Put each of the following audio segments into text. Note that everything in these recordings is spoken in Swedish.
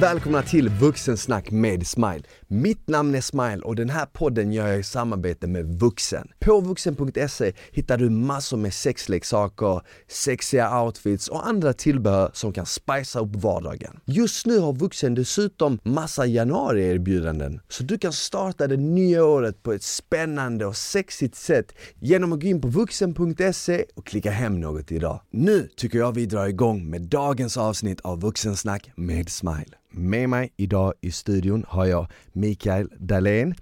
välkomna till Vuxensnack med Smile. Mitt namn är Smile och den här podden gör jag i samarbete med Vuxen. På vuxen.se hittar du massor med sexleksaker, sexiga outfits och andra tillbehör som kan spicea upp vardagen. Just nu har Vuxen dessutom massa januarierbjudanden så du kan starta det nya året på ett spännande och sexigt sätt genom att gå in på vuxen.se och klicka hem något idag. Nu tycker jag vi drar igång med dagens avsnitt av Vuxensnack med Smile. Med mig idag i studion har jag Mikael Dahlén,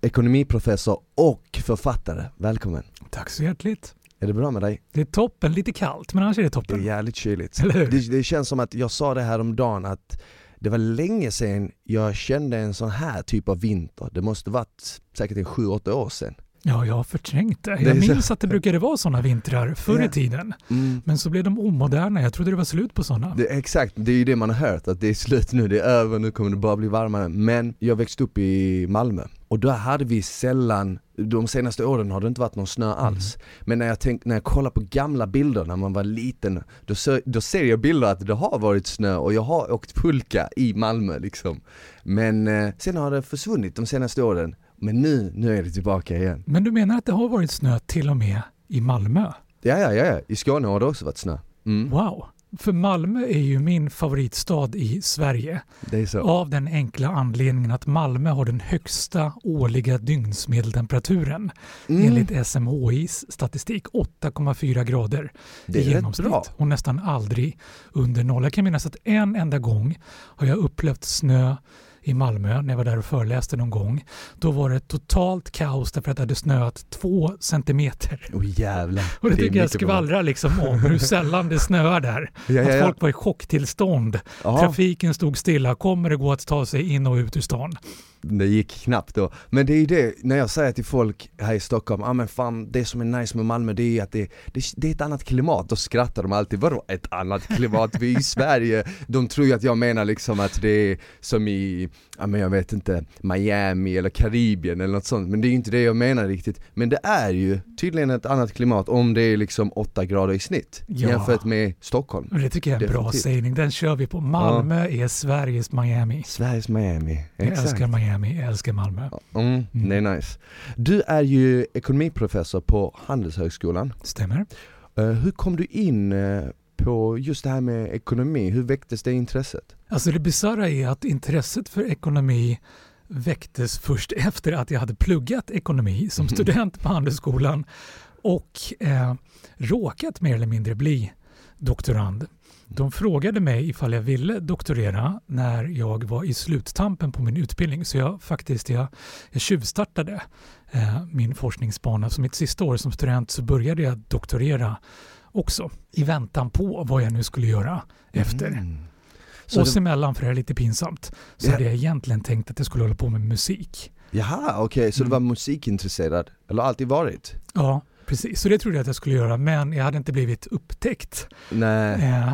ekonomiprofessor och författare. Välkommen! Tack så hjärtligt! Är det bra med dig? Det är toppen, lite kallt men annars är det Det toppen. är jävligt kyligt. Det, det känns som att jag sa det här om dagen att det var länge sedan jag kände en sån här typ av vinter. Det måste varit säkert en 7-8 år sedan. Ja, jag har förträngt det. Jag så- minns att det brukade vara sådana vintrar förr i tiden. Mm. Men så blev de omoderna. Jag trodde det var slut på sådana. Exakt, det är ju det man har hört, att det är slut nu, det är över, nu kommer det bara bli varmare. Men jag växte upp i Malmö och där hade vi sällan, de senaste åren har det inte varit någon snö alls. Men när jag, tänk, när jag kollar på gamla bilder när man var liten, då, ser- då ser jag bilder att det har varit snö och jag har åkt pulka i Malmö liksom. Men eh, sen har det försvunnit de senaste åren. Men nu, nu är det tillbaka igen. Men du menar att det har varit snö till och med i Malmö? Ja, ja, ja, i Skåne har det också varit snö. Mm, Wow! För Malmö är ju min favoritstad i Sverige av den enkla anledningen att Malmö har den högsta årliga dygnsmedeltemperaturen Mm, enligt SMHIs statistik 8,4 grader det i är rätt genomsnitt och nästan aldrig under noll. Jag kan minnas att en enda gång har jag upplevt snö i Malmö när jag var där och föreläste någon gång. Då var det totalt kaos därför att det hade snöat två centimeter. Åh jävlar. Och det, är tycker jag skvallrar liksom om hur sällan det snöar där. Ja, ja, Att ja. folk var i chocktillstånd. Ja, Trafiken stod stilla. Kommer det gå att ta sig in och ut ur stan? Det gick knappt då. Men det är ju det, när jag säger till folk här i Stockholm, ja ah, men fan det som är nice med Malmö det är att det, det, det är ett annat klimat. Då skrattar de alltid, vadå ett annat klimat? Vi är i Sverige. De tror ju att jag menar liksom att det är som i, ja men jag vet inte, Miami eller Karibien eller något sånt. Men det är ju inte det jag menar riktigt. Men det är ju tydligen ett annat klimat om det är liksom 8 grader i snitt Ja. jämfört med Stockholm. Det tycker jag är en bra Definitivt. sägning. Den kör vi på. Malmö är Sveriges Miami. Sveriges Miami, Jag exakt. älskar Miami, jag älskar Malmö. Mm, Mm. det är nice. Du är ju ekonomiprofessor på Handelshögskolan. Stämmer. Eh, hur kom du in eh, på just det här med ekonomi? Hur väcktes det intresset? Alltså det bisarra är att intresset för ekonomi väcktes först efter att jag hade pluggat ekonomi som Mhm. student på Handelshögskolan och eh, råkat mer eller mindre bli doktorand. De frågade mig ifall jag ville doktorera när jag var i sluttampen på min utbildning så jag faktiskt jag, jag tjuvstartade eh, min forskningsbana. Så mitt sista år som student så började jag doktorera också i väntan på vad jag nu skulle göra efter. Mm. Så Oss det, emellan, för det är lite pinsamt, så Ja. hade jag egentligen tänkt att jag skulle hålla på med musik. jaha, okej, så Mm. du var musikintresserad? Eller alltid varit? Ja, precis. Så det trodde jag att jag skulle göra, men jag hade inte blivit upptäckt. Nej. Eh,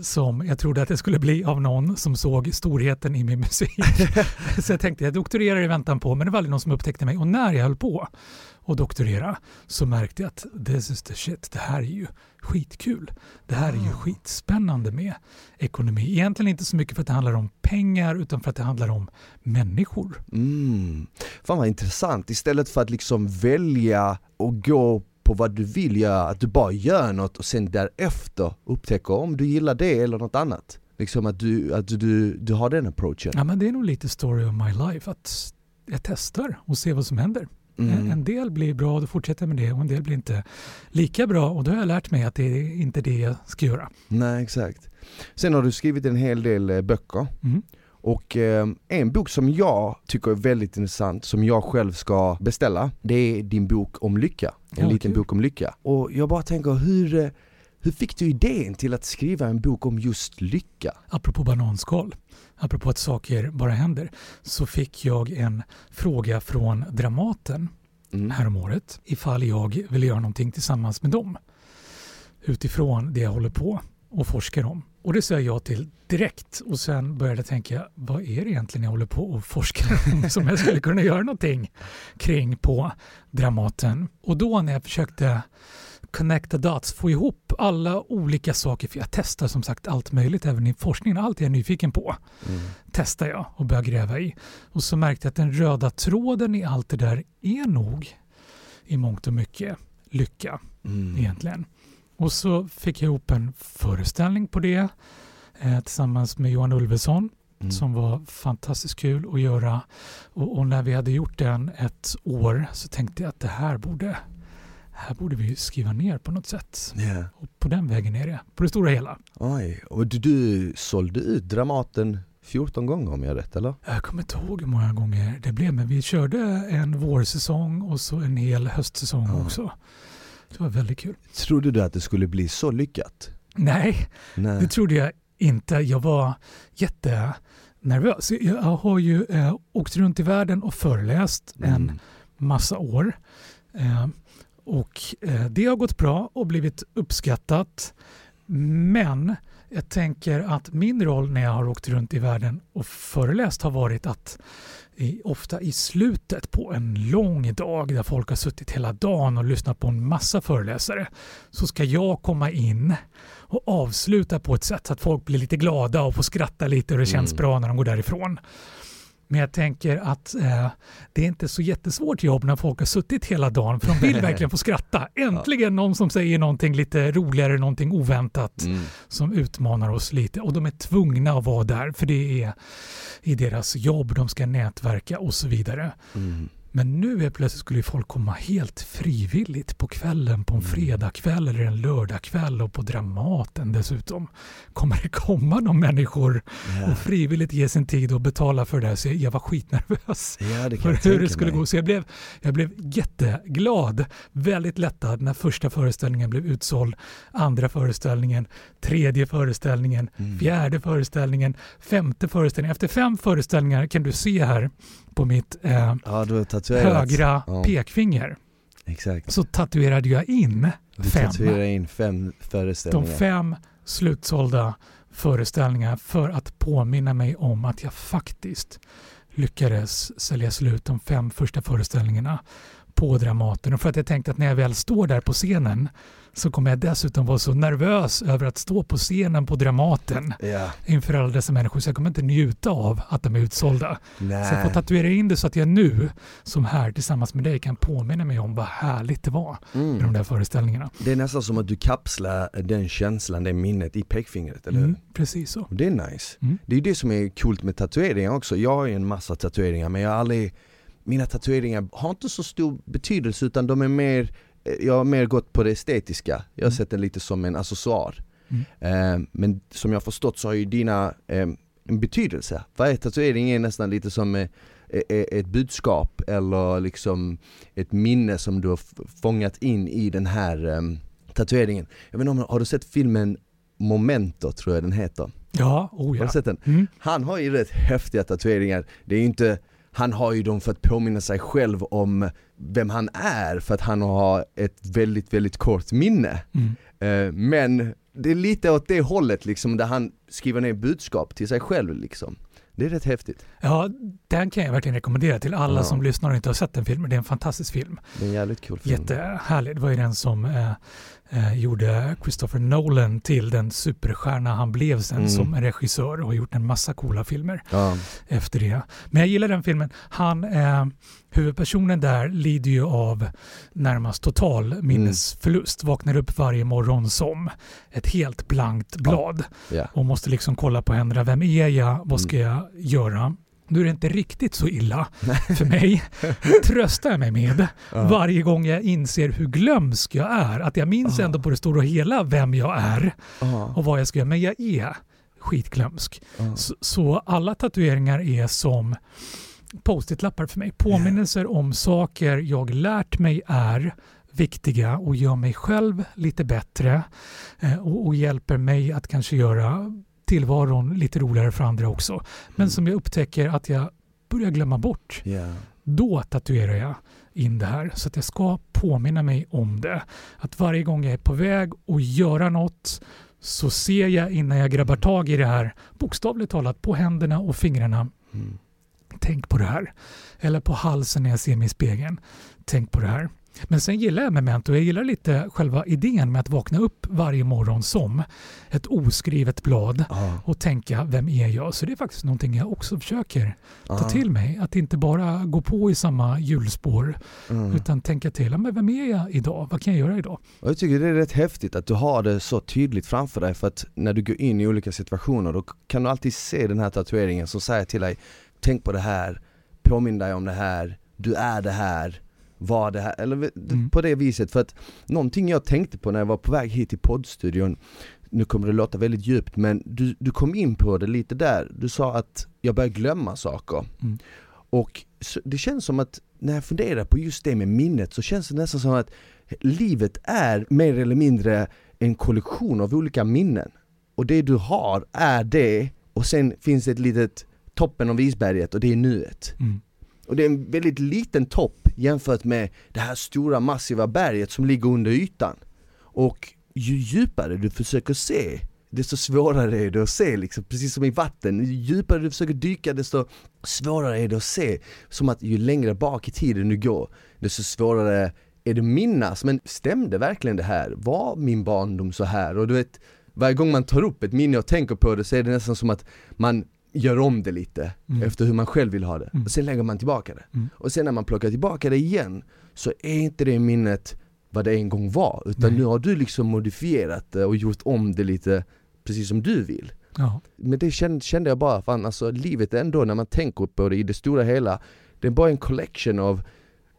som jag trodde att jag skulle bli av någon som såg storheten i min musik. så jag tänkte jag doktorerar i väntan på, men det var aldrig någon som upptäckte mig. Och när jag höll på att doktorera så märkte jag att this is the shit, det här är ju skitkul. Det här är ju Ah. skitspännande med ekonomi. Egentligen inte så mycket för att det handlar om pengar utan för att det handlar om människor. Mm. Fan vad intressant, istället för att liksom välja och gå på vad du vill göra, att du bara gör något och sen därefter upptäcker om du gillar det eller något annat. Liksom att du, att du, du har den approachen. Ja, men det är nog lite story of my life, att jag testar och ser vad som händer. En, Mm. en del blir bra och då fortsätter jag med det och en del blir inte lika bra och då har jag lärt mig att det är inte det jag ska göra. Nej exakt. Sen har du skrivit en hel del eh, böcker Mm. Och eh, en bok som jag tycker är väldigt intressant, som jag själv ska beställa, det är din bok om lycka. En Ja, liten kul. bok om lycka. Och jag bara tänker, hur, eh, hur fick du idén till att skriva en bok om just lycka? Apropå bananskal, apropå att saker bara händer, så fick jag en fråga från Dramaten Mm. häromåret ifall jag ville göra någonting tillsammans med dem utifrån det jag håller på och forskar om. Och det sa jag ja till direkt och sen började jag tänka, vad är det egentligen jag håller på och forskar om som jag skulle kunna göra någonting kring på Dramaten? Och då när jag försökte connect the dots, få ihop alla olika saker. För jag testar som sagt allt möjligt, även i forskningen. Allt jag är nyfiken på mm. testar jag och börjar gräva i. Och så märkte jag att den röda tråden i allt det där är nog i mångt och mycket lycka mm. egentligen. Och så fick jag ihop en föreställning på det eh, tillsammans med Johan Ulveson mm. som var fantastiskt kul att göra. Och, och, när vi hade gjort den ett år så tänkte jag att det här borde, här borde vi skriva ner på något sätt. Yeah. Och på den vägen är det, på det stora hela. Oj, och du, du sålde ut Dramaten 14 gånger om jag har rätt eller? Jag kommer inte ihåg hur många gånger det blev men vi körde en vårsäsong och så en hel höstsäsong ja. också. Det var väldigt kul. Trodde du att det skulle bli så lyckat? Nej, Nej. det trodde jag inte. Jag var jättenervös. Jag har ju eh, åkt runt i världen och föreläst mm. en massa år. Eh, och eh, det har gått bra och blivit uppskattat. Men jag tänker att min roll när jag har åkt runt i världen och föreläst har varit att ofta i slutet på en lång dag där folk har suttit hela dagen och lyssnat på en massa föreläsare så ska jag komma in och avsluta på ett sätt så att folk blir lite glada och får skratta lite och det känns mm. bra när de går därifrån. Men jag tänker att eh, det är inte så jättesvårt jobb när folk har suttit hela dagen för de vill verkligen få skratta. Äntligen ja. någon som säger någonting lite roligare, någonting oväntat mm. som utmanar oss lite och de är tvungna att vara där för det är i deras jobb, de ska nätverka och så vidare. Mm. Men nu är plötsligt skulle folk komma helt frivilligt på kvällen på en mm. fredagkväll eller en lördagkväll och på Dramaten dessutom. Kommer det komma någon människor yeah. och frivilligt ge sin tid och betala för det här? Så jag var skitnervös ja, för hur det skulle mig. gå. Så jag blev, jag blev jätteglad, väldigt lättad när första föreställningen blev utsåld, andra föreställningen, tredje föreställningen, mm. fjärde föreställningen, femte föreställningen. Efter fem föreställningar kan du se här på mitt eh, ja, högra ja. pekfinger. Exakt. Så tatuerade jag in du fem. tatuerade in fem föreställningar. De fem slutsålda föreställningar för att påminna mig om att jag faktiskt lyckades sälja slut de fem första föreställningarna på Dramaten. Och för att jag tänkte att när jag väl står där på scenen så kommer jag dessutom vara så nervös över att stå på scenen på Dramaten yeah. inför alla dessa människor så jag kommer inte njuta av att de är utsålda. Nej. Så jag får tatuera in det så att jag nu, som här tillsammans med dig, kan påminna mig om vad härligt det var mm. med de där föreställningarna. Det är nästan som att du kapslar den känslan, det minnet i pekfingret, eller mm, Precis så. Det är nice. Mm. Det är det som är coolt med tatueringar också. Jag har ju en massa tatueringar men jag har aldrig mina tatueringar har inte så stor betydelse utan de är mer Eh, jag har mer gått på det estetiska, jag har mm. sett det lite som en accessoar. Mm. Eh, men som jag har förstått så har ju dina eh, en betydelse. Varje tatuering är nästan lite som eh, eh ett budskap eller liksom ett minne som du har fångat in i den här eh, tatueringen. Jag vet inte om, har du sett filmen Momento tror jag den heter? Ja, oh ja. Har du sett den? Mm. Han har ju rätt häftiga tatueringar. Det är ju inte han har ju dem för att påminna sig själv om vem han är för att han har ett väldigt, väldigt kort minne. Mm. Eh, men det är lite åt det hållet liksom, där han skriver ner budskap till sig själv liksom. Det är rätt häftigt. Ja, den kan jag verkligen rekommendera till alla ja. som lyssnar och inte har sett den filmen. Det är en fantastisk film. Det är en jävligt cool film. Jättehärlig. Det var ju den som eh, eh, gjorde Christopher Nolan till den superstjärna han blev sen mm. som regissör och har gjort en massa coola filmer ja. efter det. Men jag gillar den filmen. Han, eh, huvudpersonen där lider ju av närmast total minnesförlust. Mm. Vaknar upp varje morgon som ett helt blankt blad ja. Yeah. och måste liksom kolla på händerna. Vem är jag? Vad ska mm. jag göra? Nu är det inte riktigt så illa för mig, tröstar jag mig med varje gång jag inser hur glömsk jag är. Att jag minns ändå på det stora hela vem jag är och vad jag ska göra, men jag är skitglömsk. Så, så, alla tatueringar är som post-it-lappar för mig. Påminnelser om saker jag lärt mig är viktiga och gör mig själv lite bättre eh, och, och hjälper mig att kanske göra tillvaron lite roligare för andra också. Men mm. som jag upptäcker att jag börjar glömma bort, yeah. då tatuerar jag in det här så att jag ska påminna mig om det. Att varje gång jag är på väg att göra något så ser jag innan jag grabbar tag i det här, bokstavligt talat på händerna och fingrarna. Mm. Tänk på det här. Eller på halsen när jag ser mig i spegeln. Tänk på det här. Men sen gillar jag memento. Jag gillar lite själva idén med att vakna upp varje morgon som ett oskrivet blad Ja. och tänka vem är jag? Så det är faktiskt någonting jag också försöker ta Ja. till mig. Att inte bara gå på i samma hjulspår Mm. utan tänka till. Men vem är jag idag? Vad kan jag göra idag? Och jag tycker det är rätt häftigt att du har det så tydligt framför dig för att när du går in i olika situationer då kan du alltid se den här tatueringen som säger till dig Tänk på det här, påminn dig om det här, du är det här, var det här, eller Mm. på det viset för att någonting jag tänkte på när jag var på väg hit till poddstudion nu kommer det låta väldigt djupt men du, du kom in på det lite där, du sa att jag börjar glömma saker Mm. och det känns som att när jag funderar på just det med minnet så känns det nästan som att livet är mer eller mindre en kollektion av olika minnen. Och det du har är det och sen finns det ett litet toppen av isberget och det är nuet. Mm. Och det är en väldigt liten topp jämfört med det här stora massiva berget som ligger under ytan. Och ju djupare du försöker se, desto svårare är det att se liksom, precis som i vatten. Ju djupare du försöker dyka desto svårare är det att se. Som att ju längre bak i tiden du går, desto svårare är det att minnas. Men stämde verkligen det här? Var min barndom så här? Och du vet, varje gång man tar upp ett minne och tänker på det så är det nästan som att man gör om det lite Mm. efter hur man själv vill ha det. Mm. Och sen lägger man tillbaka det. Mm. Och sen när man plockar tillbaka det igen så är inte det minnet vad det en gång var. Utan Nej. nu har du liksom modifierat det och gjort om det lite precis som du vill. Ja. Men det kände, kände jag bara, fan alltså livet ändå när man tänker på det i det stora hela Det är bara en collection av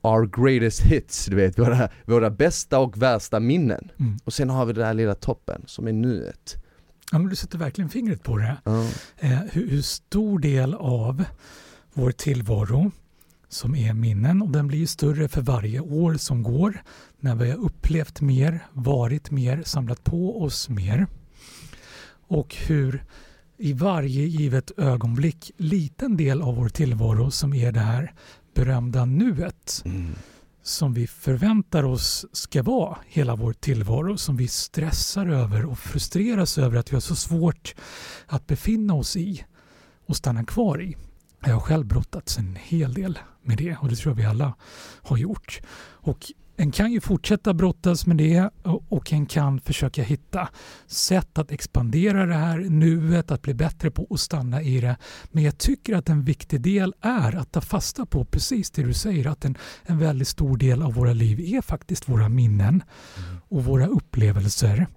our greatest hits, du vet, våra, våra bästa och värsta minnen. Mm. Och sen har vi den här lilla toppen som är nuet. Ja, men du sätter verkligen fingret på det. Ja. Eh, hur, hur stor del av vår tillvaro som är minnen och den blir ju större för varje år som går när vi har upplevt mer, varit mer, samlat på oss mer. Och hur i varje givet ögonblick liten del av vår tillvaro som är det här berömda nuet Mm som vi förväntar oss ska vara hela vår tillvaro, som vi stressar över och frustreras över att vi har så svårt att befinna oss i och stanna kvar i. Jag har själv brottats en hel del med det och det tror jag vi alla har gjort. Och en kan ju fortsätta brottas med det och en kan försöka hitta sätt att expandera det här nuet, att bli bättre på att stanna i det. Men jag tycker att en viktig del är att ta fasta på precis det du säger, att en, en väldigt stor del av våra liv är faktiskt våra minnen och våra upplevelser.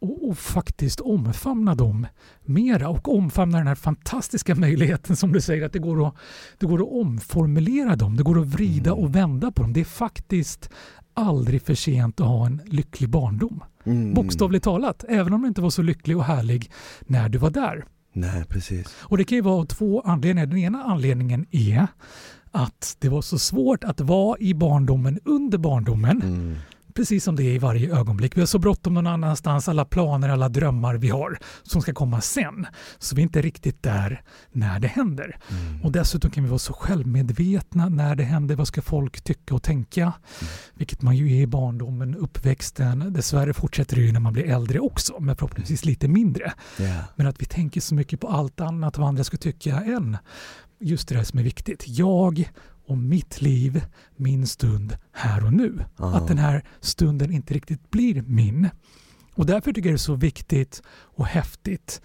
Och, och faktiskt omfamna dem mera och omfamna den här fantastiska möjligheten som du säger att det går att, det går att omformulera dem, det går att vrida och vända på dem. Det är faktiskt aldrig för sent att ha en lycklig barndom. Mm. Bokstavligt talat, även om du inte var så lycklig och härlig när du var där. Nej, precis. Och det kan ju vara två anledningar. Den ena anledningen är att det var så svårt att vara i barndomen under barndomen. Mm. Precis som det är i varje ögonblick. Vi har så bråttom någon annanstans, alla planer, alla drömmar vi har som ska komma sen. Så vi är inte riktigt där när det händer. Mm. Och dessutom kan vi vara så självmedvetna när det händer. Vad ska folk tycka och tänka? Vilket man ju är i barndomen, uppväxten. Dessvärre fortsätter det ju när man blir äldre också, men förhoppningsvis lite mindre. Ja. Men att vi tänker så mycket på allt annat vad andra ska tycka än just det där som är viktigt. Jag och mitt liv, min stund här och nu. Ja. Att den här stunden inte riktigt blir min. Och därför tycker jag det är så viktigt och häftigt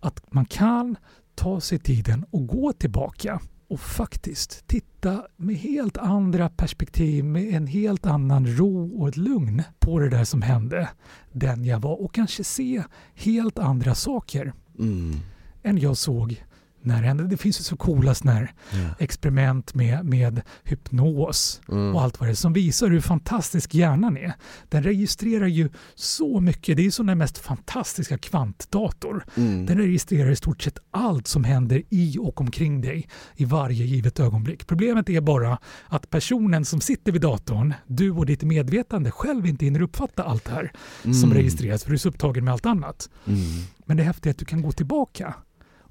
att man kan ta sig tiden och gå tillbaka och faktiskt titta med helt andra perspektiv, med en helt annan ro och ett lugn på det där som hände, den jag var och kanske se helt andra saker Mm. än jag såg när det hände. Det finns ju så coola såna här Ja. experiment med, med hypnos Mm. och allt vad det är som visar hur fantastisk hjärnan är. Den registrerar ju så mycket. Det är som den mest fantastiska kvantdator. Mm. Den registrerar i stort sett allt som händer i och omkring dig i varje givet ögonblick. Problemet är bara att personen som sitter vid datorn, du och ditt medvetande själv inte hinner uppfatta allt det här som Mm. registreras för du är så upptagen med allt annat. Mm. Men det häftiga är att du kan gå tillbaka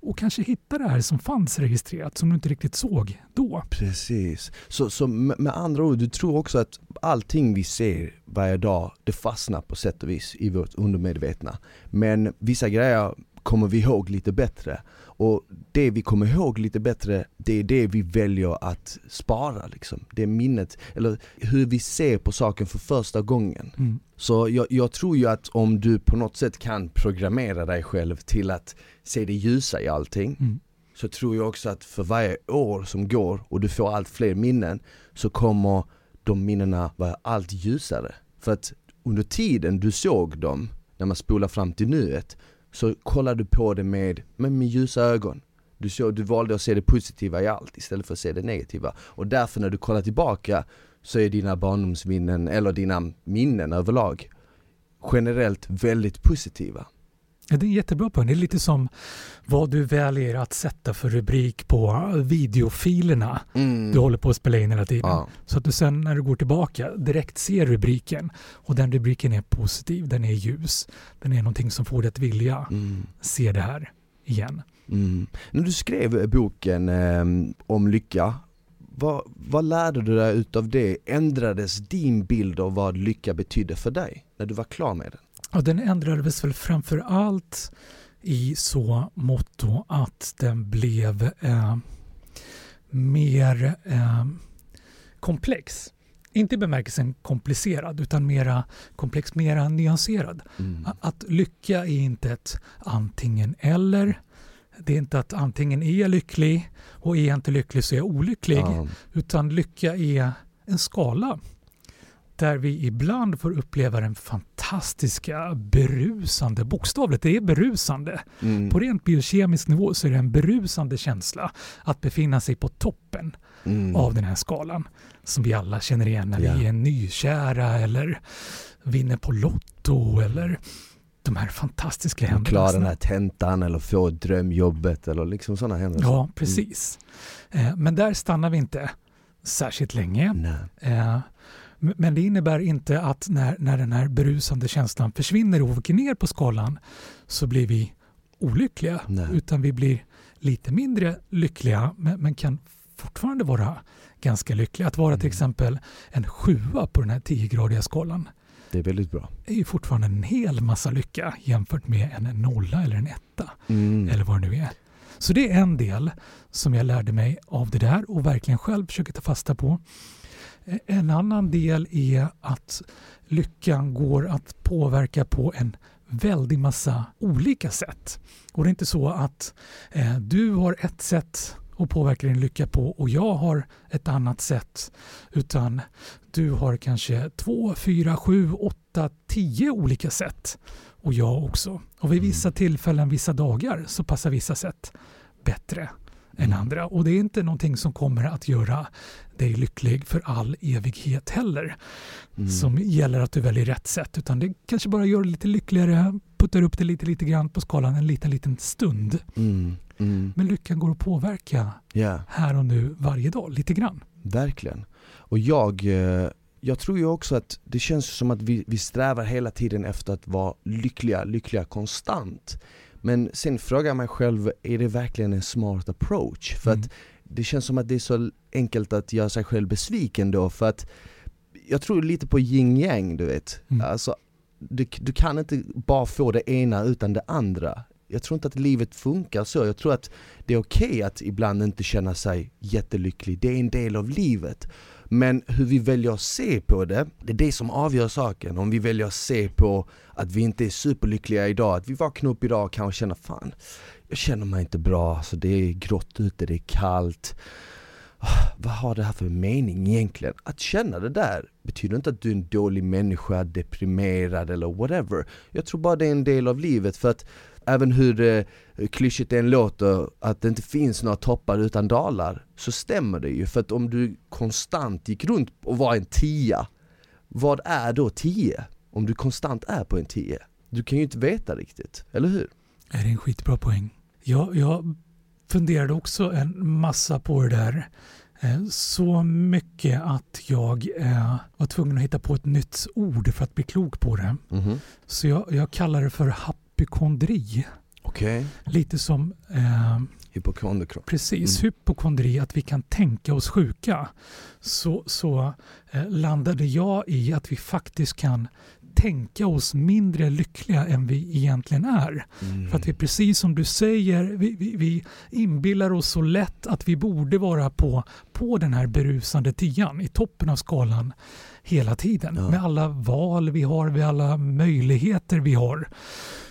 och kanske hitta det här som fanns registrerat som du inte riktigt såg då. Precis. Så, så med med andra ord, du tror också att allting vi ser varje dag, det fastnar på sätt och vis i vårt undermedvetna. Men vissa grejer kommer vi ihåg lite bättre. Och det vi kommer ihåg lite bättre, det är det vi väljer att spara liksom. Det är minnet, eller hur vi ser på saken för första gången. Mm. Så jag, jag, tror ju att om du på något sätt kan programmera dig själv till att se det ljusa i allting, Mm. så tror jag också att för varje år som går och du får allt fler minnen, så kommer de minnena vara allt ljusare. För att under tiden du såg dem, när man spolar fram till nuet, så kollar du på det med, med, med ljusa ögon. Du, såg, du valde att se det positiva i allt istället för att se det negativa. Och därför när du kollar tillbaka så är dina barndomsminnen, eller dina minnen överlag, generellt väldigt positiva. Det är en jättebra poäng. Det är lite som vad du väljer att sätta för rubrik på videofilerna du håller på att spela in hela tiden. Ja. Så att du sen när du går tillbaka direkt ser rubriken och den rubriken är positiv, den är ljus, den är någonting som får dig att vilja Mm. se det här igen. Mm. När du skrev boken eh, om lycka, vad, vad lärde du dig utav det? Ändrades din bild av vad lycka betydde för dig när du var klar med den? Och den ändrades väl framför allt i så motto att den blev eh, mer eh, komplex. Inte i bemärkelsen komplicerad utan mera komplex, mera nyanserad. Mm. Att lycka är inte ett antingen eller. Det är inte att antingen är jag lycklig och är jag inte lycklig så är jag olycklig. Ja. Utan lycka är en skala där vi ibland får uppleva den fantastiska berusande, bokstavligt, det är berusande. Mm. På rent biokemisk nivå så är det en berusande känsla att befinna sig på toppen Mm. av den här skalan som vi alla känner igen när Ja. vi är nykära eller vinner på Lotto eller de här fantastiska Och klara den händelserna. här tentan eller få drömjobbet eller liksom sådana händelser. Ja, precis. Eh, Men där stannar vi inte särskilt länge. Nej. Men det innebär inte att när, när den här berusande känslan försvinner och åker ner på skalan så blir vi olyckliga. Nej. Utan vi blir lite mindre lyckliga men, men kan fortfarande vara ganska lyckliga. Att vara till Mm. exempel en sjua på den här 10-gradiga skalan Det är väldigt bra. är ju fortfarande en hel massa lycka jämfört med en nolla eller en etta Mm. eller vad det nu är. Så det är en del som jag lärde mig av det där och verkligen själv försöker ta fasta på. En annan del är att lyckan går att påverka på en väldig massa olika sätt. Och det är inte så att eh, du har ett sätt att påverka din lycka på och jag har ett annat sätt. Utan du har kanske två, fyra, sju, åtta, tio olika sätt. Och jag också. Och vid vissa tillfällen, vissa dagar så passar vissa sätt bättre än andra. Och det är inte någonting som kommer att göra dig lycklig för all evighet heller. Mm. Som gäller att du väljer rätt sätt. Utan det kanske bara gör dig lite lyckligare, puttar upp det lite, lite grann på skalan en liten, liten stund. Mm. Mm. Men lyckan går att påverka Ja. här och nu varje dag, lite grann. Verkligen. Och jag, eh, jag tror ju också att det känns som att vi, vi strävar hela tiden efter att vara lyckliga, lyckliga konstant. Men sen frågar jag mig själv, är det verkligen en smart approach? För Mm. att det känns som att det är så enkelt att göra sig själv besviken då för att jag tror lite på yin yang du vet. Mm. Alltså, du, du kan inte bara få det ena utan det andra. Jag tror inte att livet funkar så. Jag tror att det är okej att ibland inte känna sig jättelycklig. Det är en del av livet. Men hur vi väljer att se på det, det är det som avgör saken. Om vi väljer att se på att vi inte är superlyckliga idag, att vi vaknar upp idag och kanske känner fan, jag känner mig inte bra, alltså det är grått ute, det är kallt. Ah, vad har det här för mening egentligen? Att känna det där betyder inte att du är en dålig människa, deprimerad eller whatever. Jag tror bara det är en del av livet för att även hur eh, klyschigt det än låter, att det inte finns några toppar utan dalar, så stämmer det ju. För att om du konstant gick runt och var en tia, vad är då tio? Om du konstant är på en tio? Du kan ju inte veta riktigt, eller hur? Är det en skitbra poäng? Jag, jag funderade också en massa på det där. Eh, Så mycket att jag eh, var tvungen att hitta på ett nytt ord för att bli klok på det. Mhm. Så jag, jag kallar det för hypokondri. Okej. Lite som eh, Hypokondrikropp. precis Mm. hypokondri, att vi kan tänka oss sjuka. Så, så eh, landade jag i att vi faktiskt kan tänka oss mindre lyckliga än vi egentligen är. Mm. För att vi precis som du säger, vi, vi, vi inbillar oss så lätt att vi borde vara på, på den här berusande tian, i toppen av skalan hela tiden. Ja. Med alla val vi har, med alla möjligheter vi har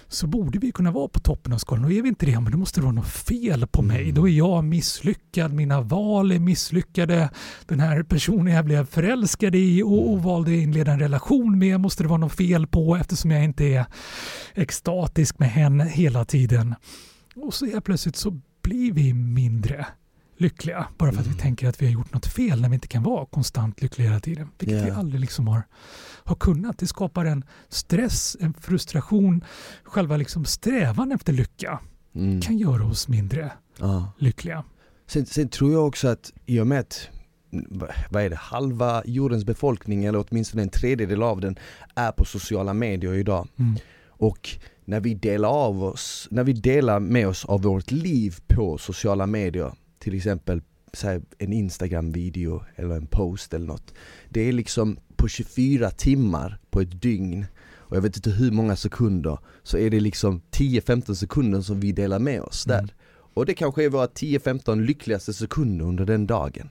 så borde vi kunna vara på toppen av skalan. Och är vi inte det, men då måste det vara något fel på mig. Mm. Då är jag misslyckad, mina val är misslyckade. Den här personen jag blev förälskad i och, och valde att inleda en relation med måste det vara något fel på eftersom jag inte är extatisk med henne hela tiden. Och så helt plötsligt så blir vi mindre lyckliga bara för att vi Mm. tänker att vi har gjort något fel när vi inte kan vara konstant lyckliga hela tiden. Vilket vi Ja. aldrig liksom har, har kunnat. Det skapar en stress, en frustration, själva liksom strävan efter lycka Mm. kan göra oss mindre Ja. lyckliga. Sen, sen tror jag också att i och med att v- vad är det, halva jordens befolkning eller åtminstone en tredjedel av den är på sociala medier idag. Mm. Och när vi delar av oss, när vi delar med oss av vårt liv på sociala medier, till exempel här, en Instagram-video eller en post eller något. Det är liksom på 24 timmar på ett dygn och jag vet inte hur många sekunder så är det liksom 10-15 sekunder som vi delar med oss där. Mm. Och det kanske är våra 10-15 lyckligaste sekunder under den dagen.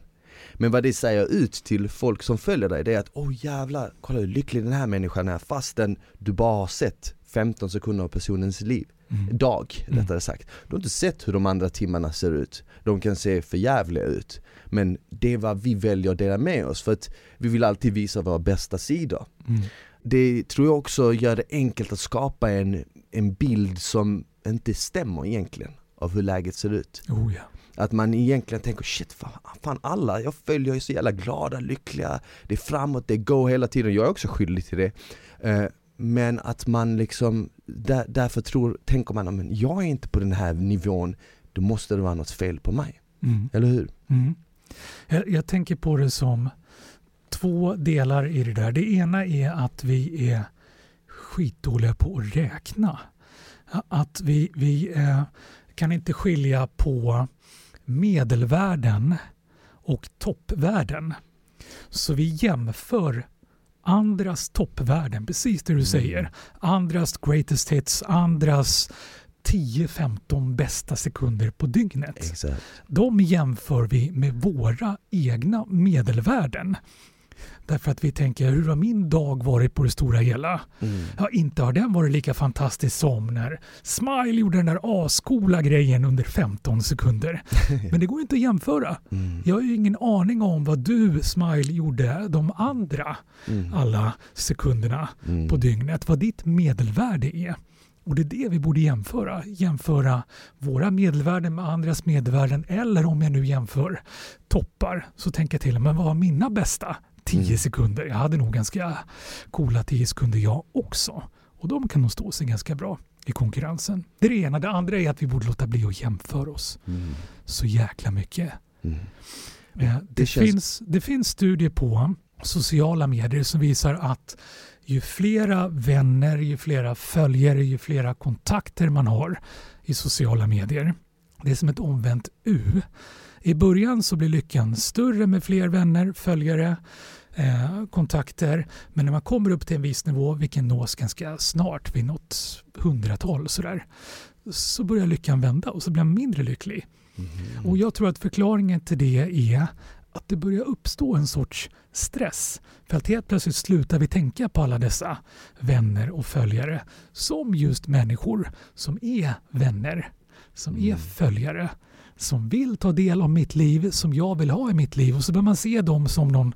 Men vad det säger ut till folk som följer dig det är att åh jävlar, kolla hur lycklig den här människan är fastän du bara har sett 15 sekunder av personens liv. Mm. Dag, Mm. rättare sagt. Du har inte sett hur de andra timmarna ser ut. De kan se för jävliga ut. Men det är vad vi väljer att dela med oss för att vi vill alltid visa våra bästa sidor. Mm. Det tror jag också gör det enkelt att skapa en, en bild som inte stämmer egentligen av hur läget ser ut. Oh, ja. Att man egentligen tänker shit fan, fan alla jag följer är så jävla glada, lyckliga, det är framåt, det är go hela tiden. Jag är också skyldig till det. Men att man liksom, där, därför tror, tänker man men jag är inte på den här nivån, då måste det vara något fel på mig. Mm. Eller hur? Mm. Jag, jag tänker på det som två delar i det där. Det ena är att vi är skitdåliga på att räkna. Att vi, vi eh, kan inte skilja på medelvärden och toppvärden. Så vi jämför andras toppvärden, precis det du Mm. säger. Andras greatest hits, andras 10-15 bästa sekunder på dygnet. Exakt. De jämför vi med våra egna medelvärden. Därför att vi tänker, hur har min dag varit på det stora hela? Mm. Ja, inte har den varit lika fantastisk som när Smile gjorde den där ascoola grejen under 15 sekunder. Men det går inte att jämföra. Mm. Jag har ju ingen aning om vad du, Smile, gjorde de andra Mm. alla sekunderna Mm. på dygnet. Vad ditt medelvärde är. Och det är det vi borde jämföra. Jämföra våra medelvärden med andras medelvärden. Eller om jag nu jämför toppar så tänker jag till men vad var mina bästa 10 Mm. sekunder? Jag hade nog ganska coola 10 sekunder jag också. Och de kan nog stå sig ganska bra i konkurrensen. Det är det ena. Det andra är att vi borde låta bli att jämföra oss Mm. så jäkla mycket. Mm. Eh, Det, det känns- finns, det finns studier på sociala medier som visar att ju flera vänner, ju flera följare, ju flera kontakter man har i sociala medier. Det är som ett omvänt U. I början så blir lyckan större med fler vänner, följare, eh, kontakter. Men när man kommer upp till en viss nivå, vilken nås ganska snart, vid något hundratal sådär, så börjar lyckan vända och så blir man mindre lycklig. Mm. Och jag tror att förklaringen till det är att det börjar uppstå en sorts stress. För att helt plötsligt slutar vi tänka på alla dessa vänner och följare som just människor som är vänner, som är Mm. följare, som vill ta del av mitt liv, som jag vill ha i mitt liv. Och så börjar man se dem som någon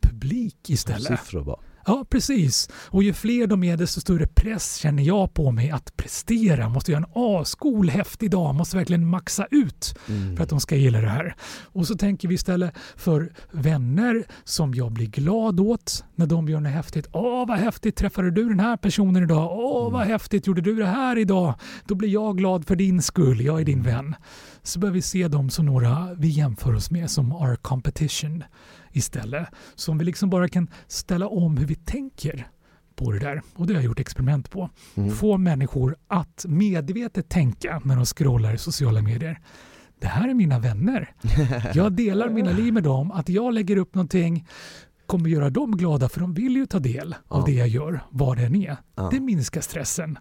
publik istället. Siffror bara. Ja, precis. Och ju fler de är, desto större press känner jag på mig att prestera. Måste göra en ascool, häftig dag. Måste verkligen maxa ut Mm. för att de ska gilla det här. Och så tänker vi istället för vänner som jag blir glad åt när de gör något häftigt. Åh, vad häftigt träffade du den här personen idag? Åh, vad häftigt gjorde du det här idag? Då blir jag glad för din skull. Jag är din vän. Så börjar vi se dem som några vi jämför oss med som our competition istället. Så om vi liksom bara kan ställa om hur vi tänker på det där. Och det har jag gjort experiment på. Mm. Få människor att medvetet tänka när de scrollar i sociala medier. Det här är mina vänner. Jag delar mina liv med dem. Att jag lägger upp någonting kommer göra dem glada för de vill ju ta del av Ja. det jag gör, vad det än är. Ja. Det minskar stressen.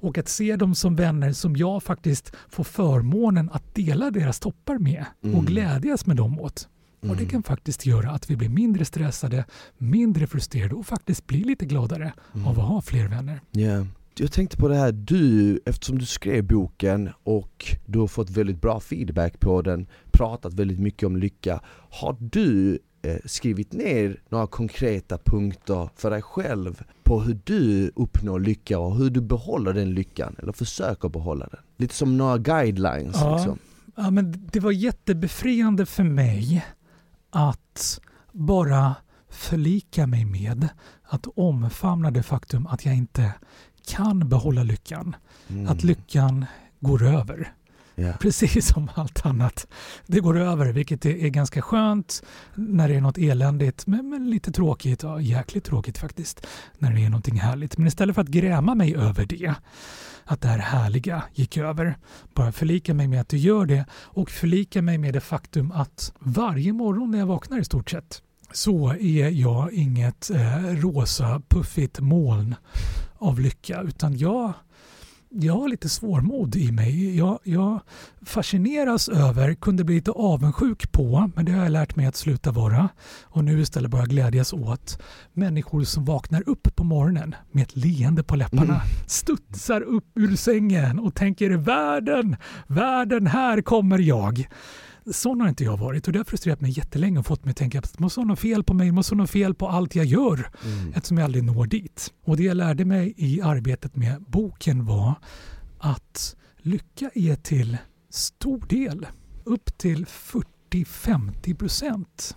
Och att se dem som vänner som jag faktiskt får förmånen att dela deras toppar med Mm. och glädjas med dem åt. Och det Mm. kan faktiskt göra att vi blir mindre stressade, mindre frustrerade och faktiskt blir lite gladare Mm. av att ha fler vänner. Ja. Jag tänkte på det här, du, eftersom du skrev boken och du har fått väldigt bra feedback på den, pratat väldigt mycket om lycka. Har du eh, skrivit ner några konkreta punkter för dig själv på hur du uppnår lycka och hur du behåller den lyckan, eller försöker behålla den? Lite som några guidelines Ja. liksom. Ja, men det var jättebefriande för mig att bara förlika mig med att omfamna det faktum att jag inte kan behålla lyckan. Mm. Att lyckan går över. Yeah. Precis som allt annat. Det går över, vilket är är ganska skönt när det är något eländigt, men, men lite tråkigt. Ja, jäkligt tråkigt faktiskt, när det är någonting härligt. Men istället för att gräma mig över det, att det här härliga gick över, bara förlika mig med att det gör det och förlika mig med det faktum att varje morgon när jag vaknar i stort sett så är jag inget eh, rosa puffigt moln av lycka utan jag jag har lite svårmod i mig. Jag, jag fascineras över, kunde bli lite avundsjuk på, men det har jag lärt mig att sluta vara och nu istället bara glädjas åt människor som vaknar upp på morgonen med ett leende på läpparna, Mm. studsar upp ur sängen och tänker världen, världen, här kommer jag. Sån har inte jag varit och det har frustrerat mig jättelänge och fått mig att tänka att måste vara något fel på mig, måste vara något fel på allt jag gör Mm. eftersom jag aldrig når dit. Och det jag lärde mig i arbetet med boken var att lycka är till stor del, upp till 40-50 procent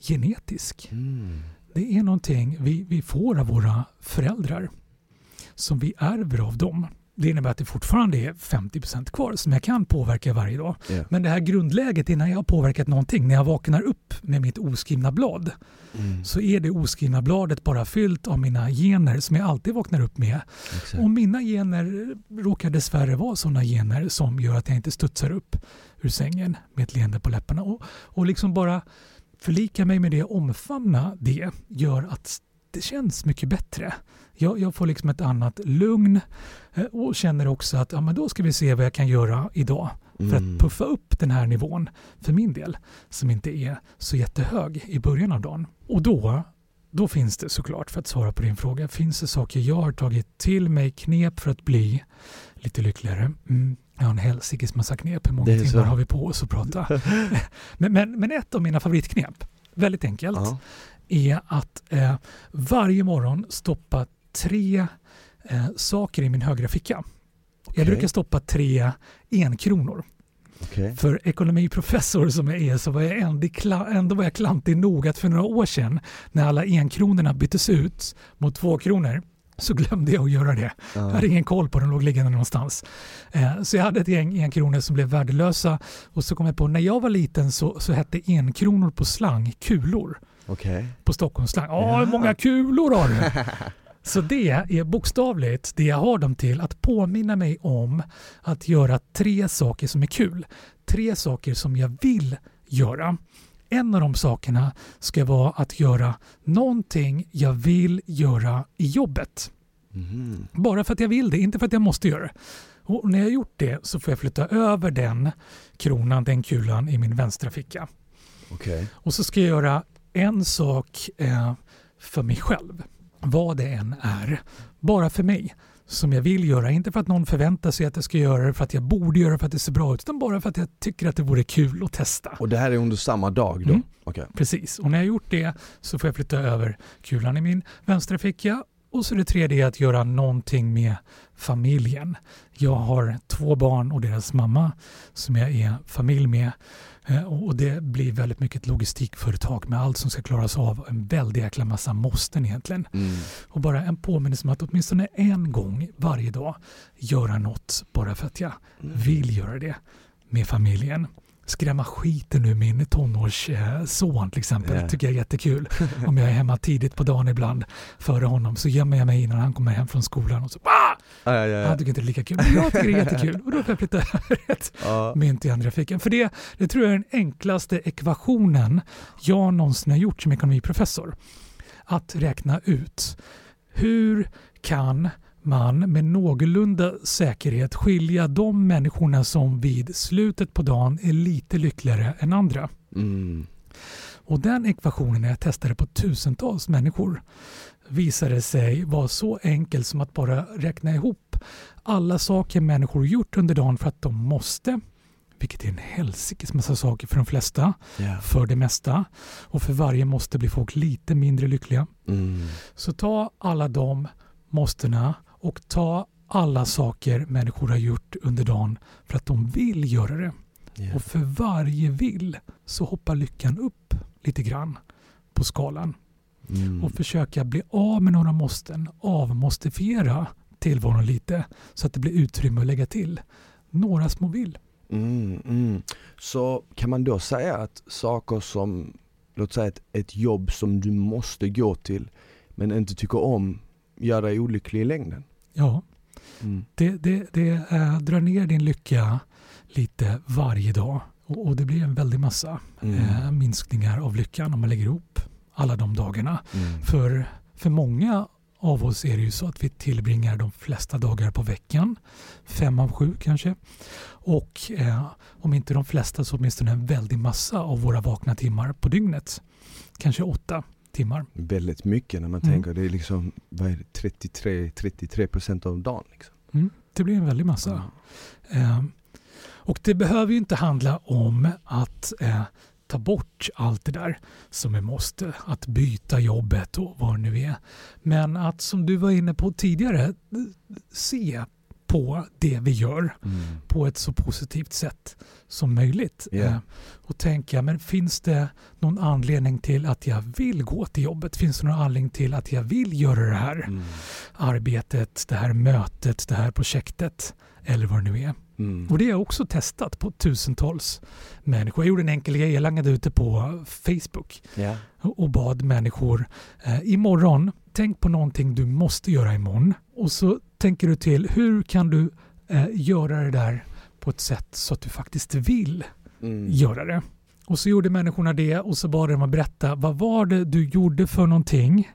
genetisk. Mm. Det är någonting vi, vi får av våra föräldrar som vi ärver av dem. Det innebär att det fortfarande är 50 procent kvar som jag kan påverka varje dag. Ja. Men det här grundläget innan jag har påverkat någonting, när jag vaknar upp med mitt oskrivna blad, Mm. så är det oskrivna bladet bara fyllt av mina gener som jag alltid vaknar upp med. Exakt. Och mina gener råkar dessvärre vara sådana gener som gör att jag inte studsar upp ur sängen med ett leende på läpparna. Och, och liksom bara förlika mig med det, omfamna det, gör att det känns mycket bättre. Jag, jag får liksom ett annat lugn eh, och känner också att ja, men då ska vi se vad jag kan göra idag för Mm. att puffa upp den här nivån för min del som inte är så jättehög i början av dagen. Och då, då finns det såklart, för att svara på din fråga, finns det saker jag har tagit till mig, knep för att bli lite lyckligare. Mm. Jag har en helsikes massa knep, hur många timmar så. har vi på oss att prata? men, men, men ett av mina favoritknep, väldigt enkelt, Ja. Är att eh, varje morgon stoppa tre eh, saker i min högra ficka. Jag Okej. brukar stoppa tre enkronor. Okej. För ekonomiprofessor som jag är så var jag ändå, ändå var jag klantig nog att för några år sedan när alla enkronorna byttes ut mot två kronor så glömde jag att göra det. Jag Ja. hade ingen koll på den, de låg liggande någonstans. Eh, så jag hade ett gäng enkronor som blev värdelösa och så kom jag på när jag var liten så, så hette enkronor på slang kulor Okej. på Stockholmsslang. Ja. hur många kulor har du? Så det är bokstavligt det jag har dem till, att påminna mig om att göra tre saker som är kul. Tre saker som jag vill göra. En av de sakerna ska vara att göra någonting jag vill göra i jobbet. Mhm. Bara för att jag vill det, inte för att jag måste göra det. Och när jag har gjort det så får jag flytta över den kronan, den kulan i min vänstra ficka. Okej. Och så ska jag göra en sak eh, för mig själv. Vad det än är. Bara för mig. Som jag vill göra. Inte för att någon förväntar sig att jag ska göra det för att jag borde göra det för att det ser bra ut. Utan bara för att jag tycker att det vore kul att testa. Och det här är under samma dag då? Mm. Okej. Precis. Och när jag gjort det så får jag flytta över kulan i min vänstra ficka. Och så det tredje är att göra någonting med familjen. Jag har två barn och deras mamma som jag är familj med. Eh, Och det blir väldigt mycket ett logistikföretag med allt som ska klaras av. En väldig jäkla massa måsten egentligen. Mm. Och bara en påminnelse om att åtminstone en gång varje dag göra något bara för att jag Mm. vill göra det med familjen. Skrämma skiten ur min tonårsson till exempel. Det tycker jag är jättekul. Om jag är hemma tidigt på dagen ibland före honom så gömmer jag mig innan han kommer hem från skolan och så ah! Ja, ja, ja. Han tycker inte det är lika kul, men jag tycker det är jättekul. Och då får jag flytta över ett Ja. mynt i andra fickan. För det, det tror jag är den enklaste ekvationen jag någonsin har gjort som ekonomiprofessor. Att räkna ut hur kan man med någorlunda säkerhet skilja de människorna som vid slutet på dagen är lite lyckligare än andra. Mm. Och den ekvationen när jag testade på tusentals människor visade sig vara så enkel som att bara räkna ihop alla saker människor gjort under dagen för att de måste, vilket är en helsikes massa saker för de flesta, Ja. för det mesta. Och för varje måste blir folk lite mindre lyckliga. Mm. Så ta alla de måstena och ta alla saker människor har gjort under dagen för att de vill göra det. Ja. Och för varje vill så hoppar lyckan upp lite grann på skalan. Mm. Och försöka bli av med några måsten, avmåstifiera tillvaron lite så att det blir utrymme att lägga till några små vill. Mm, mm. Så kan man då säga att saker som, låt säga ett, ett jobb som du måste gå till men inte tycker om, gör dig olycklig i längden? Ja, Mm. det, det, det äh, drar ner din lycka lite varje dag och, och det blir en väldig massa Mm. eh, minskningar av lyckan om man lägger ihop alla de dagarna. Mm. För, för många av oss är det ju så att vi tillbringar de flesta dagar på veckan, fem av sju kanske. Och eh, om inte de flesta så åtminstone en väldig massa av våra vakna timmar på dygnet. Kanske åtta timmar. Väldigt mycket när man Mm. tänker, det är liksom, vad är det, 33, 33 procent av dagen liksom. Mm, det blir en väldig massa. Eh, och det behöver ju inte handla om att eh, ta bort allt det där som är måste. Att byta jobbet och vad det nu är. Men att som du var inne på tidigare, se på det vi gör Mm. på ett så positivt sätt som möjligt. Ja. Eh, och tänka, men finns det någon anledning till att jag vill gå till jobbet? Finns det någon anledning till att jag vill göra det här Mm. arbetet, det här mötet, det här projektet eller vad det nu är? Mm. Och det har jag också testat på tusentals människor. Jag gjorde en enkel grej, jag langade ut det på Facebook Ja. och bad människor eh, imorgon, tänk på någonting du måste göra imorgon och så tänker du till hur kan du eh, göra det där på ett sätt så att du faktiskt vill Mm. göra det. Och så gjorde människorna det och så bad de dem att berätta vad var det du gjorde för någonting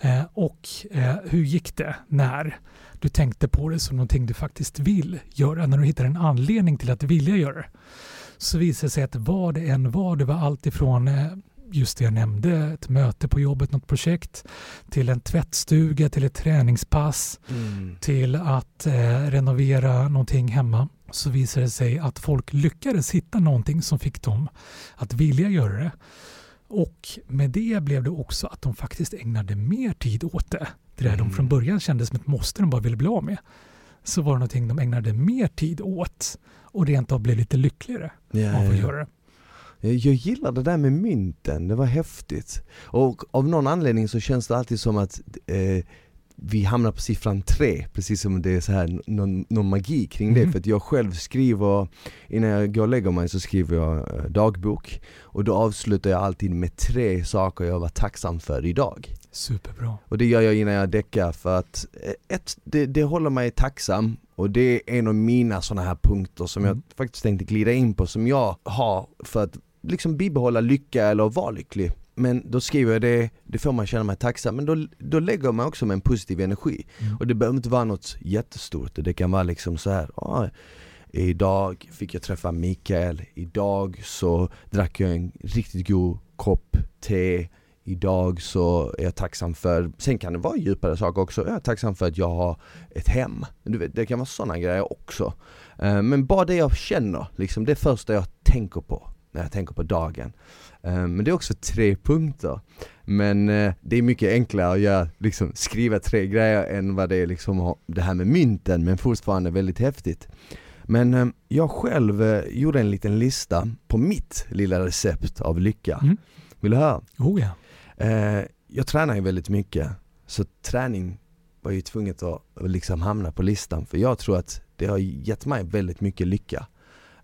eh, och eh, hur gick det när du tänkte på det som någonting du faktiskt vill göra, när du hittar en anledning till att vilja göra det. Så visade det sig att vad det än var, det var allt ifrån eh, just det jag nämnde, ett möte på jobbet, något projekt, till en tvättstuga, till ett träningspass, Mm. till att eh, renovera någonting hemma så visade det sig att folk lyckades hitta någonting som fick dem att vilja göra det. Och med det blev det också att de faktiskt ägnade mer tid åt det. Det där de Mm. från början kände som ett måste de bara ville bli av med. Så var det någonting de ägnade mer tid åt och rent av blev lite lyckligare Ja, av att ja. göra det. Jag jag gillar det där med mynten, det var häftigt. Och av någon anledning så känns det alltid som att eh, vi hamnar på siffran tre, precis som det är så här någon, någon magi kring det. Mhm. För att jag själv skriver, innan jag går och lägger mig så skriver jag eh, dagbok. Och då avslutar jag alltid med tre saker jag var tacksam för idag. Superbra. Och det gör jag innan jag däckar för att eh, ett, det, det håller mig tacksam och det är en av mina sådana här punkter som jag Mm. faktiskt tänkte glida in på som jag har för att liksom bibehålla lycka eller vara lycklig. Men då skriver jag det, det får man känna mig tacksam, men då, då lägger man också med en positiv energi. Mm. Och det behöver inte vara något jättestort, det kan vara liksom så här. "Ah, Idag fick jag träffa Mikael, idag så drack jag en riktigt god kopp te Idag så är jag tacksam för, sen kan det vara djupare saker också, jag är tacksam för att jag har ett hem. Du vet, det kan vara sådana grejer också. Eh, Men bara det jag känner, liksom det första jag tänker på när jag tänker på dagen. Eh, Men det är också tre punkter. Men eh, det är mycket enklare att göra, liksom, skriva tre grejer än vad det är liksom det här med mynten, men fortfarande väldigt häftigt. Men eh, jag själv gjorde en liten lista på mitt lilla recept av lycka. Mm. Vill du höra? Oh ja. Jag tränar ju väldigt mycket, så träning var ju tvunget att att liksom hamna på listan för jag tror att det har gett mig väldigt mycket lycka.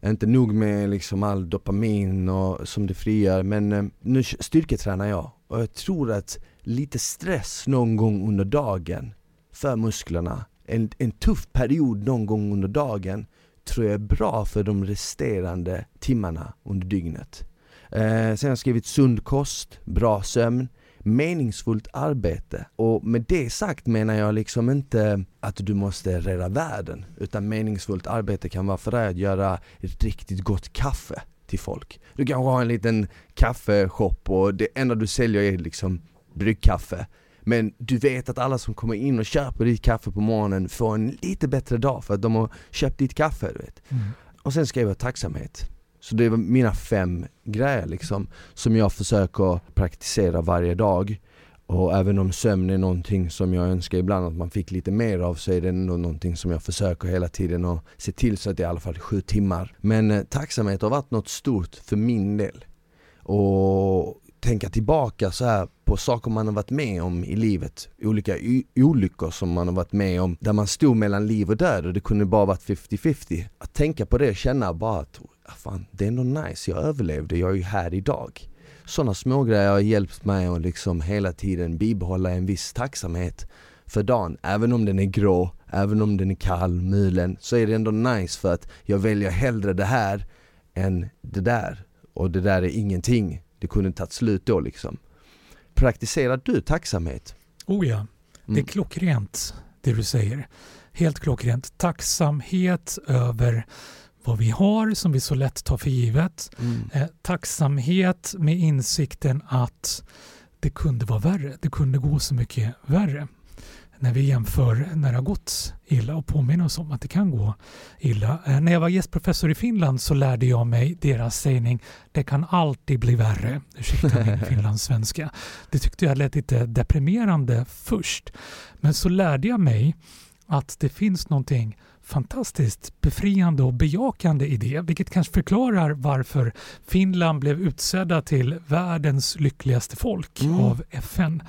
Inte nog med liksom all dopamin och, som det frigör men eh, nu styrketränar jag och jag tror att lite stress någon gång under dagen för musklerna, en, en tuff period någon gång under dagen tror jag är bra för de resterande timmarna under dygnet. Eh, sen har jag skrivit sund kost, bra sömn, meningsfullt arbete. Och med det sagt menar jag liksom inte att du måste rädda världen. Utan meningsfullt arbete kan vara för dig att göra ett riktigt gott kaffe till folk. Du kanske har en liten kaffeshop och det enda du säljer är liksom bryggkaffe. Men du vet att alla som kommer in och köper ditt kaffe på morgonen får en lite bättre dag för att de har köpt ditt kaffe. Du vet. Mm. Och sen skriver jag tacksamhet. Så det var mina fem grejer liksom som jag försöker praktisera varje dag. Och även om sömn är någonting som jag önskar ibland att man fick lite mer av så är det ändå någonting som jag försöker hela tiden att se till så att det är i alla fall sju timmar. Men eh, tacksamhet har varit något stort för min del. Och tänka tillbaka så här på saker man har varit med om i livet, olika olyckor som man har varit med om där man stod mellan liv och död och det kunde bara varit 50-50. Att tänka på det och känna bara att fan, det är ändå nice, jag överlevde, jag är ju här idag. Sådana smågrejer har hjälpt mig att liksom hela tiden bibehålla en viss tacksamhet för dagen. Även om den är grå, även om den är kall, mulen, så är det ändå nice för att jag väljer hellre det här än det där. Och det där är ingenting. Det kunde tagit slut då liksom. Praktiserar du tacksamhet? Oh ja, det är mm. klockrent det du säger. Helt klockrent. Tacksamhet över vad vi har som vi så lätt tar för givet. Mm. Eh, tacksamhet med insikten att det kunde vara värre. Det kunde gå så mycket värre när vi jämför när det har gått illa och påminner oss om att det kan gå illa. Eh, när jag var gästprofessor i Finland så lärde jag mig deras sägning det kan alltid bli värre. Ursäkta min finlandssvenska. Det tyckte jag lät lite deprimerande först. Men så lärde jag mig att det finns någonting fantastiskt befriande och bejakande i det, vilket kanske förklarar varför Finland blev utsedda till världens lyckligaste folk mm. av FN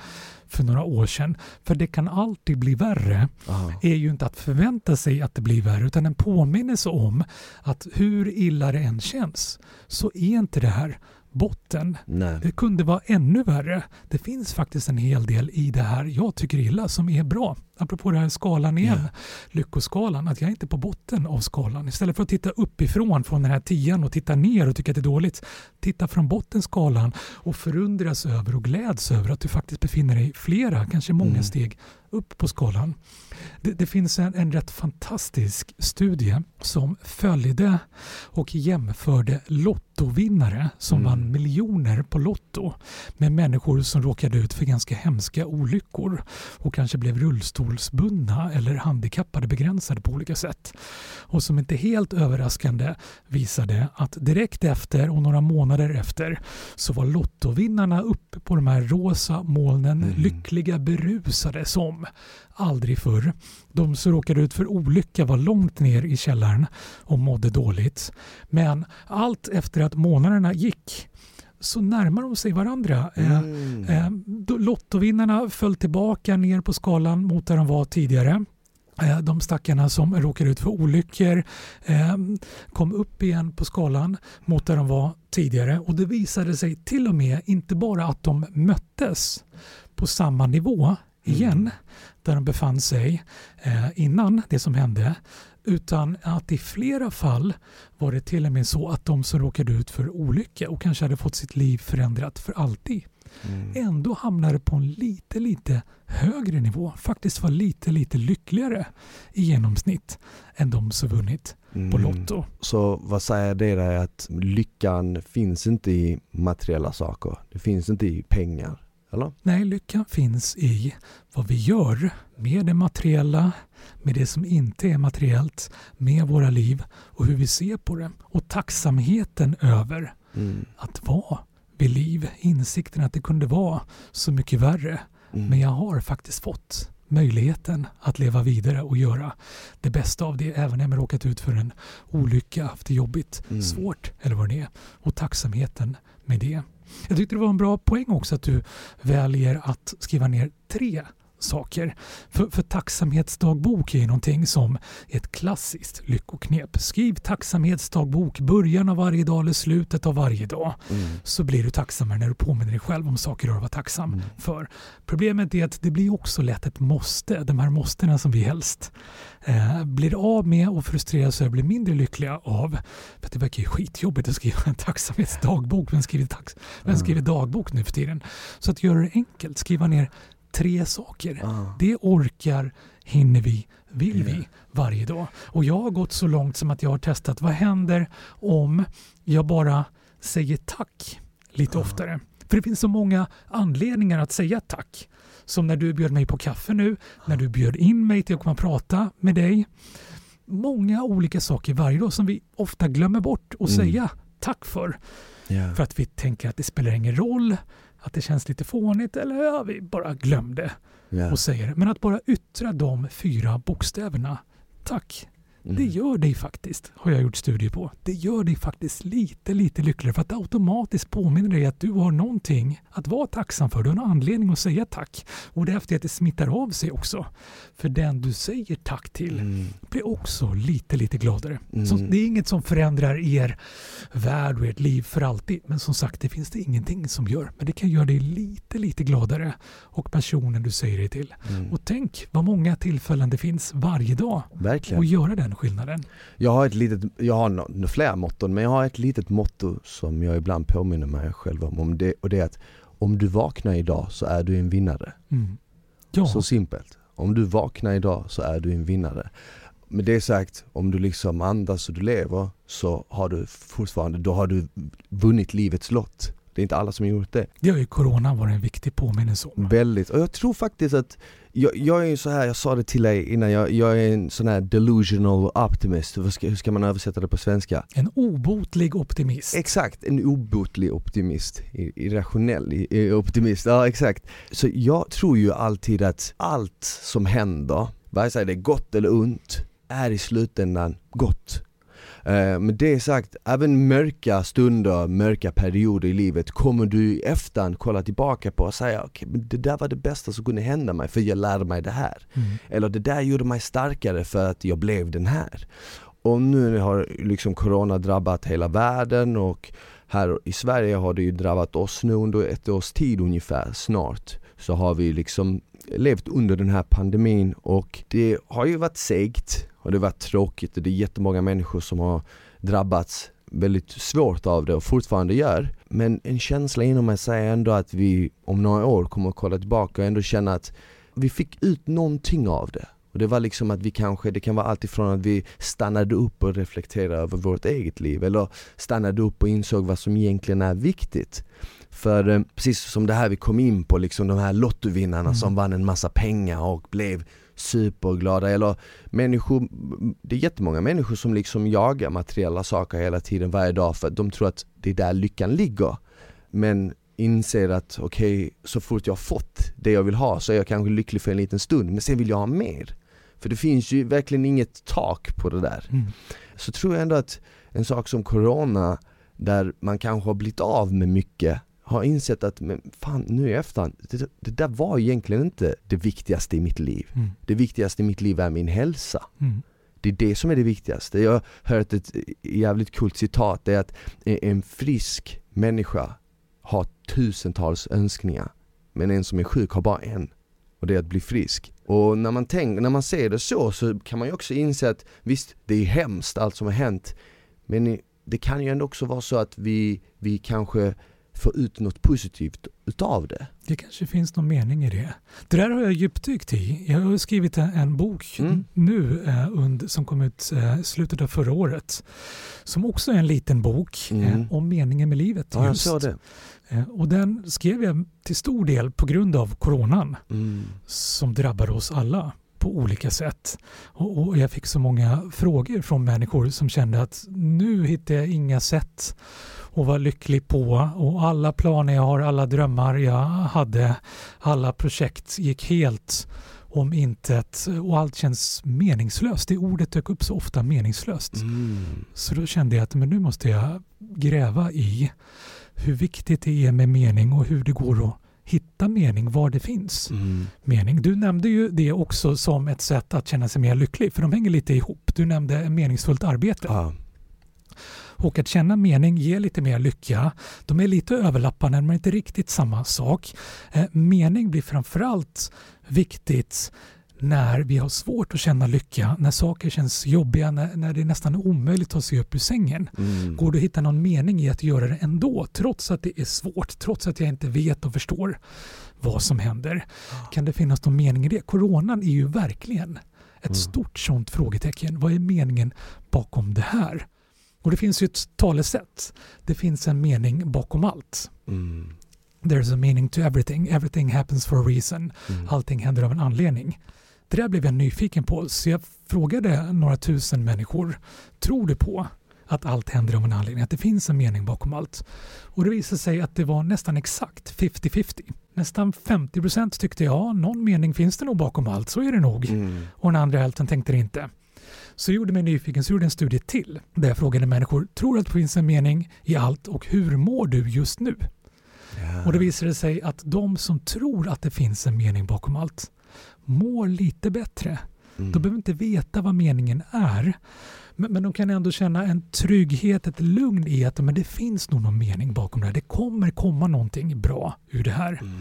för några år sedan. För det kan alltid bli värre. Aha. är ju inte att förvänta sig att det blir värre utan en påminnelse om att hur illa det än känns så är inte det här botten. Nej. Det kunde vara ännu värre. Det finns faktiskt en hel del i det här jag tycker illa som är bra. Apropå den här skalan igen, yeah. lyckoskalan, att jag är inte på botten av skalan. Istället för att titta uppifrån från den här tian och titta ner och tycka att det är dåligt, titta från bottenskalan och förundras över och gläds över att du faktiskt befinner dig flera, kanske många mm. steg upp på skalan. Det, det finns en, en rätt fantastisk studie som följde och jämförde lottovinnare som mm. vann miljoner på Lotto med människor som råkade ut för ganska hemska olyckor och kanske blev rullstolsbundna eller handikappade begränsade på olika sätt. Och som inte helt överraskande visade att direkt efter och några månader efter så var lottovinnarna uppe på de här rosa molnen mm. lyckliga berusade som aldrig förr. De som råkade ut för olycka var långt ner i källaren och mådde dåligt. Men allt efter att månaderna gick så närmar de sig varandra. Eh, mm. Eh, lottovinnarna föll tillbaka ner på skalan mot där de var tidigare. Eh, de stackarna som råkade ut för olyckor kom upp igen på skalan mot där de var tidigare och det visade sig till och med inte bara att de möttes på samma nivå igen mm. där de befann sig innan det som hände utan att i flera fall var det till och med så att de som råkade ut för olycka och kanske hade fått sitt liv förändrat för alltid mm. ändå hamnade på en lite, lite högre nivå. Faktiskt var lite, lite lyckligare i genomsnitt än de som vunnit mm. på Lotto. Så vad säger det dig att lyckan finns inte i materiella saker? Det finns inte i pengar? Eller? Nej, lyckan finns i vad vi gör med det materiella, med det som inte är materiellt, med våra liv och hur vi ser på det. Och tacksamheten över mm. att vara vid liv. Insikten att det kunde vara så mycket värre. Mm. Men jag har faktiskt fått möjligheten att leva vidare och göra det bästa av det även om jag råkat ut för en olycka, haft det jobbigt, mm. svårt eller vad det är. Och tacksamheten med det. Jag tyckte det var en bra poäng också att du väljer att skriva ner tre saker. För, för tacksamhetsdagbok är någonting som är ett klassiskt lyckoknep. Skriv tacksamhetsdagbok början av varje dag eller slutet av varje dag. Mm. Så blir du tacksammare när du påminner dig själv om saker du har varit tacksam mm. för. Problemet är att det blir också lätt ett måste. De här måstena som vi helst eh, blir av med och frustreras över blir mindre lyckliga av. För det verkar ju skitjobbigt att skriva en tacksamhetsdagbok. Vem skriver, tax vem skriver dagbok nu för tiden? Så att göra det enkelt, skriva ner tre saker. Ah. Det orkar, hinner vi, vill vi varje dag. Och jag har gått så långt som att jag har testat vad händer om jag bara säger tack lite ah. oftare. För det finns så många anledningar att säga tack. Som när du bjöd mig på kaffe nu, när du bjöd in mig till att komma och prata med dig. Många olika saker varje dag som vi ofta glömmer bort att mm. säga tack för. Yeah. För att vi tänker att det spelar ingen roll, att det känns lite fånigt eller ja, vi bara glömde yeah. säga det. Men att bara yttra de fyra bokstäverna, tack, Mm. Det gör dig faktiskt, har jag gjort studier på, det gör dig faktiskt lite, lite lyckligare för att det automatiskt påminner dig att du har någonting att vara tacksam för. Du har en anledning att säga tack. Och det det smittar av sig också. För den du säger tack till mm. blir också lite, lite gladare. Mm. Så det är inget som förändrar er värld och ert liv för alltid. Men som sagt, det finns det ingenting som gör. Men det kan göra dig lite, lite gladare och personen du säger det till. Mm. Och tänk vad många tillfällen det finns varje dag Verkligen. att göra den skillnaden? Jag har ett litet, jag har flera motton, men jag har ett litet motto som jag ibland påminner mig själv om. om det, och det är att om du vaknar idag så är du en vinnare. Mm. Ja. Så simpelt. Om du vaknar idag så är du en vinnare. Med det sagt, om du liksom andas och du lever så har du fortfarande, då har du vunnit livets lott. Det är inte alla som har gjort det. Det har ju Corona varit en viktig påminnelse om. Väldigt, och jag tror faktiskt att jag, jag är ju så här, jag sa det till dig innan, jag, jag är en sån här delusional optimist. Hur ska, hur ska man översätta det på svenska? En obotlig optimist. Exakt, en obotlig optimist. Irrationell optimist, ja exakt. Så jag tror ju alltid att allt som händer, vare sig det är gott eller ont, är i slutändan gott. Eh, med det sagt, även mörka stunder, mörka perioder i livet kommer du i efterhand kolla tillbaka på och säga okej, okay, det där var det bästa som kunde hända mig för jag lärde mig det här. Mm. Eller det där gjorde mig starkare för att jag blev den här. Och nu har liksom Corona drabbat hela världen och här i Sverige har det ju drabbat oss nu under ett års tid ungefär snart. Så har vi liksom levt under den här pandemin och det har ju varit segt och det varit tråkigt och det är jättemånga människor som har drabbats väldigt svårt av det och fortfarande gör. Men en känsla inom mig säger ändå att vi om några år kommer att kolla tillbaka och ändå känna att vi fick ut någonting av det. Och det var liksom att vi kanske, det kan vara alltifrån att vi stannade upp och reflekterade över vårt eget liv eller stannade upp och insåg vad som egentligen är viktigt. För eh, precis som det här vi kom in på, liksom de här lottovinnarna mm. som vann en massa pengar och blev superglada eller människor, det är jättemånga människor som liksom jagar materiella saker hela tiden varje dag för att de tror att det är där lyckan ligger. Men inser att okej, okay, så fort jag har fått det jag vill ha så är jag kanske lycklig för en liten stund men sen vill jag ha mer. För det finns ju verkligen inget tak på det där. Mm. Så tror jag ändå att en sak som Corona, där man kanske har blivit av med mycket har insett att, men fan nu i efterhand, det, det där var egentligen inte det viktigaste i mitt liv. Mm. Det viktigaste i mitt liv är min hälsa. Mm. Det är det som är det viktigaste. Jag har hört ett jävligt coolt citat, det är att en frisk människa har tusentals önskningar. Men en som är sjuk har bara en. Och det är att bli frisk. Och när man, tänker, när man ser det så, så kan man ju också inse att visst, det är hemskt allt som har hänt. Men det kan ju ändå också vara så att vi, vi kanske få ut något positivt utav det. Det kanske finns någon mening i det. Det där har jag djupdykt i. Jag har skrivit en bok mm. nu eh, som kom ut eh, slutet av förra året. Som också är en liten bok mm. eh, om meningen med livet. Ja, just. jag såg det. Eh, och den skrev jag till stor del på grund av coronan mm. som drabbade oss alla på olika sätt. Och, och, jag fick så många frågor från människor som kände att nu hittar jag inga sätt att vara lycklig på och alla planer jag har, alla drömmar jag hade, alla projekt gick helt om intet och allt känns meningslöst. Det ordet dök upp så ofta, meningslöst. Mm. Så då kände jag att men nu måste jag gräva i hur viktigt det är med mening och hur det går att hitta mening var det finns Mm. mening. Du nämnde ju det också som ett sätt att känna sig mer lycklig, för de hänger lite ihop. Du nämnde meningsfullt arbete. Ja. Och att känna mening ger lite mer lycka. De är lite överlappande men inte riktigt samma sak. Eh, mening blir framförallt viktigt när vi har svårt att känna lycka, när saker känns jobbiga, när, när det är nästan omöjligt att ta sig upp ur sängen. Mm. Går det att hitta någon mening i att göra det ändå, trots att det är svårt, trots att jag inte vet och förstår vad som händer? Kan det finnas någon mening i det? Coronan är ju verkligen ett Mm. stort sånt frågetecken. Vad är meningen bakom det här? Och det finns ju ett talesätt. Det finns en mening bakom allt. Mm. There's a meaning to everything. Everything happens for a reason. Mm. Allting händer av en anledning. Det där blev jag nyfiken på så jag frågade några tusen människor. Tror du på att allt händer av en anledning? Att det finns en mening bakom allt? Och det visade sig att det var nästan exakt 50-50. Nästan 50 procent tyckte ja, någon mening finns det nog bakom allt. Så är det nog. Mm. Och den andra hälften tänkte det inte. Så jag gjorde mig nyfiken, så gjorde en studie till där jag frågade människor, tror du att det finns en mening i allt och hur mår du just nu? Ja. Och det visade sig att de som tror att det finns en mening bakom allt mår lite bättre. Mm. De behöver inte veta vad meningen är. Men, men de kan ändå känna en trygghet, ett lugn i att men det finns nog någon mening bakom det här. Det kommer komma någonting bra ur det här. Mm.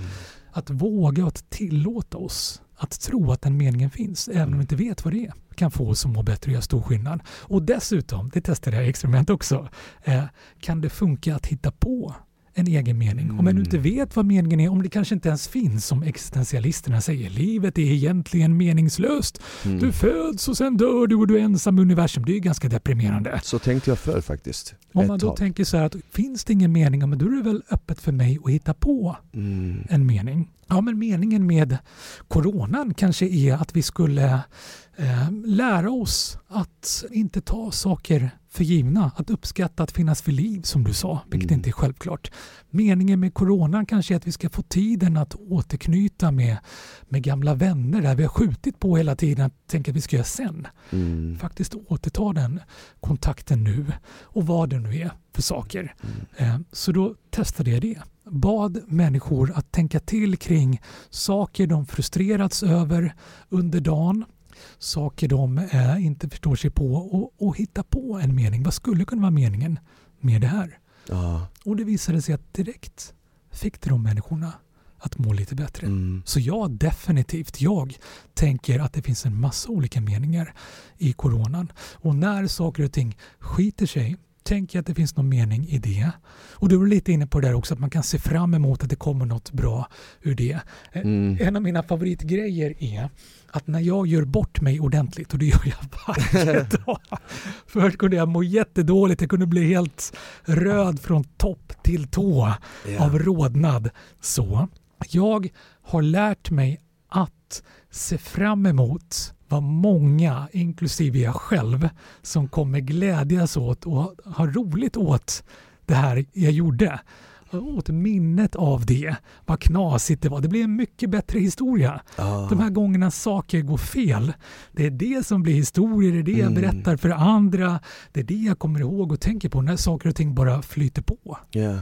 Att våga och att tillåta oss att tro att den meningen finns, även om vi inte vet vad det är, kan få oss att må bättre och göra stor skillnad. Och dessutom, det testade jag i experiment också, eh, kan det funka att hitta på en egen mening. Om man inte vet vad meningen är, om det kanske inte ens finns som existentialisterna säger, livet är egentligen meningslöst. Mm. Du föds och sen dör du och du är ensam i universum. Det är ganska deprimerande. Så tänkte jag förr faktiskt. Om man då tag. tänker så här att finns det ingen mening, men då är det väl öppet för mig att hitta på Mm. en mening. Ja, men meningen med coronan kanske är att vi skulle lära oss att inte ta saker för givna. Att uppskatta att finnas vid liv som du sa, vilket Mm. inte är självklart. Meningen med coronan kanske är att vi ska få tiden att återknyta med, med gamla vänner där vi har skjutit på hela tiden att tänka att vi ska göra sen. Mm. Faktiskt återta den kontakten nu och vad det nu är för saker. Mm. Eh, Så då testade jag det. Bad människor att tänka till kring saker de frustrerats över under dagen, saker de eh, inte förstår sig på och, och hitta på en mening. Vad skulle kunna vara meningen med det här? Ja. Och det visade sig att direkt fick de människorna att må lite bättre. Mm. Så ja, definitivt. Jag tänker att det finns en massa olika meningar i coronan. Och när saker och ting skiter sig tänker jag att det finns någon mening i det. Och du var lite inne på det där också, att man kan se fram emot att det kommer något bra ur det. Eh, Mm. En av mina favoritgrejer är att när jag gör bort mig ordentligt, och det gör jag varje dag. Först kunde jag må jättedåligt, jag kunde bli helt röd från topp till tå Ja. av rodnad. Så jag har lärt mig att se fram emot vad många, inklusive jag själv, som kommer glädjas åt och ha roligt åt det här jag gjorde. Åt minnet av det, vad knasigt det var. Det blir en mycket bättre historia. Ja. De här gångerna saker går fel, det är det som blir historier, det är det jag Mm. berättar för andra, det är det jag kommer ihåg och tänker på när saker och ting bara flyter på. Ja.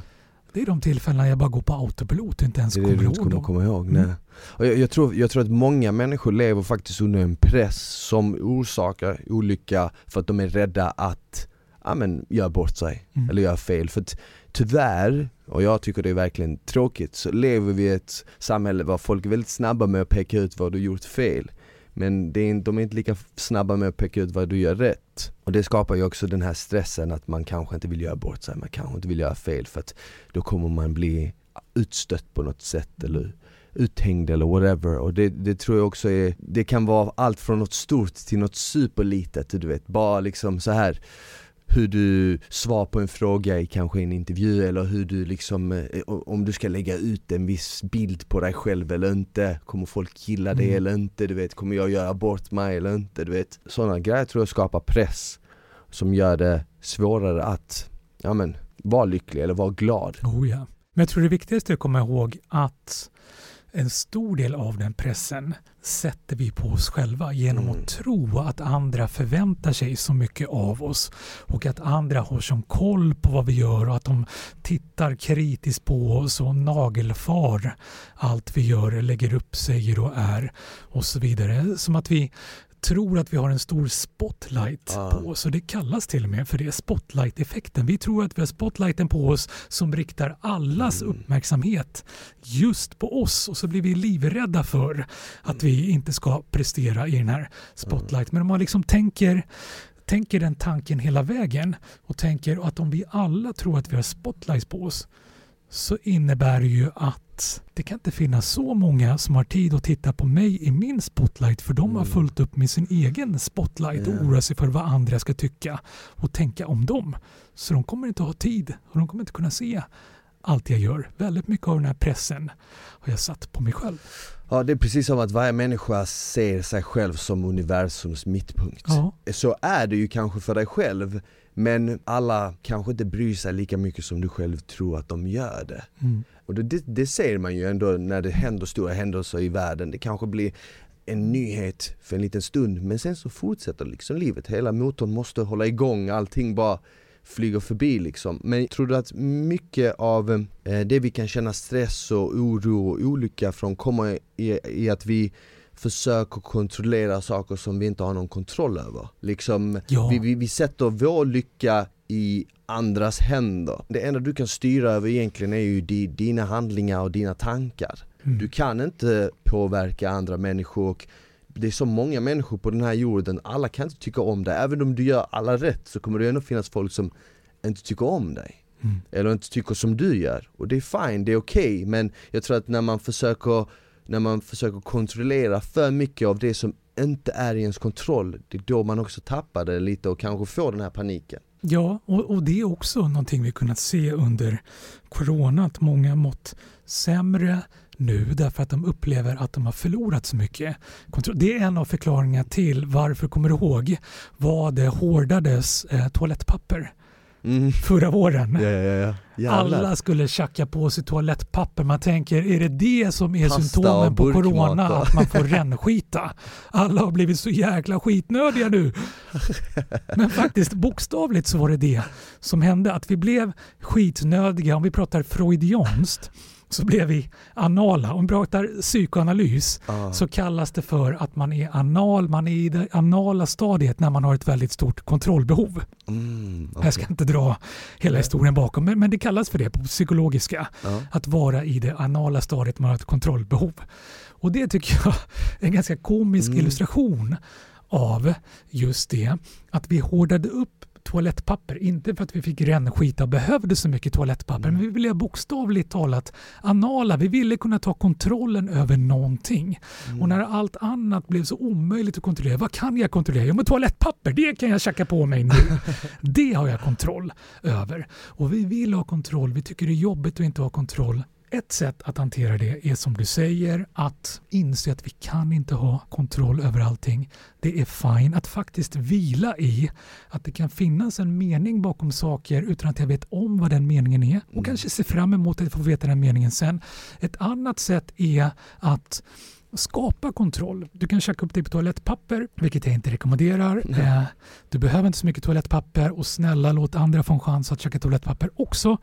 Det är de tillfällena jag bara går på autopilot och inte ens Det det kommer inte ihåg kommer komma ihåg. Mm. Nej. Och jag, jag, tror, jag tror att många människor lever faktiskt under en press som orsakar olycka för att de är rädda att ja, men, göra bort sig Mm. eller göra fel. För att, tyvärr, och jag tycker det är verkligen tråkigt, så lever vi i ett samhälle där folk är väldigt snabba med att peka ut vad du gjort fel. Men det är, inte- de är inte lika snabba med att peka ut vad du gör rätt. Och det skapar ju också den här stressen att man kanske inte vill göra bort sig, man kanske inte vill göra fel för att då kommer man bli utstött på något sätt eller uthängd eller whatever och det, det tror jag också är, det kan vara allt från något stort till något superlitet, du vet, bara liksom så här hur du svarar på en fråga i kanske en intervju eller hur du liksom, eh, om du ska lägga ut en viss bild på dig själv eller inte, kommer folk gilla det Mm. eller inte, du vet, kommer jag göra bort mig eller inte, du vet. Sådana grejer tror jag skapar press som gör det svårare att, ja men, vara lycklig eller vara glad. Oh ja. Men jag tror det viktigaste är att komma ihåg att en stor del av den pressen sätter vi på oss själva genom Mm. att tro att andra förväntar sig så mycket av oss och att andra har som koll på vad vi gör och att de tittar kritiskt på oss och nagelfar allt vi gör, lägger upp, säger och är och så vidare. Som att vi tror att vi har en stor spotlight Ah. på oss och det kallas till och med för det, spotlight-effekten. Vi tror att vi har spotlighten på oss som riktar allas Mm. uppmärksamhet just på oss och så blir vi livrädda för att vi inte ska prestera i den här spotlight. Men om man liksom tänker tänker den tanken hela vägen och tänker att om vi alla tror att vi har spotlights på oss så innebär det ju att det kan inte finnas så många som har tid att titta på mig i min spotlight för de har Mm. fullt upp med sin egen spotlight och oroar sig för vad andra ska tycka och tänka om dem. Så de kommer inte ha tid och de kommer inte kunna se allt jag gör. Väldigt mycket av den här pressen har jag satt på mig själv. Ja det är precis som att varje människa ser sig själv som universums mittpunkt. Ja. Så är det ju kanske för dig själv men alla kanske inte bryr sig lika mycket som du själv tror att de gör det. Mm. Och det, det, ser man ju ändå när det händer stora händelser i världen. Det kanske blir en nyhet för en liten stund men sen så fortsätter liksom livet. Hela motorn måste hålla igång, allting bara flyger förbi liksom. Men tror du att mycket av eh, det vi kan känna stress och oro och olycka från kommer i, i att vi försöker kontrollera saker som vi inte har någon kontroll över? Liksom, Ja. vi, vi, vi sätter vår lycka i andras händer. Det enda du kan styra över egentligen är ju di, dina handlingar och dina tankar. Mm. Du kan inte påverka andra människor och det är så många människor på den här jorden, alla kan inte tycka om dig. Även om du gör alla rätt så kommer det ändå finnas folk som inte tycker om dig. Mm. Eller inte tycker som du gör. Och det är fine, det är okej. men jag tror att när man försöker när man försöker kontrollera för mycket av det som inte är i ens kontroll, det är då man också tappar det lite och kanske får den här paniken. Ja, och, och det är också någonting vi kunnat se under corona, att många mått sämre nu därför att de upplever att de har förlorat så mycket. Det är en av förklaringarna till varför, kommer du ihåg, vad det hårdades eh, toalettpapper Mm. förra våren? Ja, ja, ja. Alla skulle tjacka på sig toalettpapper. Man tänker, är det det som är Pasta symptomen på corona? Att man får rännskita? Alla har blivit så jäkla skitnödiga nu. Men faktiskt bokstavligt så var det det som hände. Att vi blev skitnödiga. Om vi pratar freudianskt så blev vi anala. Om vi pratar psykoanalys Ah. så kallas det för att man är anal. Man är i det anala stadiet när man har ett väldigt stort kontrollbehov. Mm, Jag ska inte dra hela historien bakom, men, men det kallas för det på psykologiska. Ja. Att vara i det anala stadiet man har ett kontrollbehov. Och det tycker jag är en ganska komisk Mm. illustration av just det. Att vi hårdade upp toalettpapper, inte för att vi fick rännskita och behövde så mycket toalettpapper, Mm. men vi ville bokstavligt talat anala. Vi ville kunna ta kontrollen över någonting. Mm. Och när allt annat blev så omöjligt att kontrollera, vad kan jag kontrollera? Jo men toalettpapper, det kan jag tjacka på mig nu. det har jag kontroll över. Och vi vill ha kontroll, vi tycker det är jobbigt att inte ha kontroll. Ett sätt att hantera det är som du säger att inse att vi kan inte ha kontroll över allting. Det är fine att faktiskt vila i att det kan finnas en mening bakom saker utan att jag vet om vad den meningen är och Mm. kanske se fram emot att få veta den meningen sen. Ett annat sätt är att skapa kontroll. Du kan checka upp dig på toalettpapper, vilket jag inte rekommenderar. Eh, du behöver inte så mycket toalettpapper och snälla låt andra få en chans att checka toalettpapper också.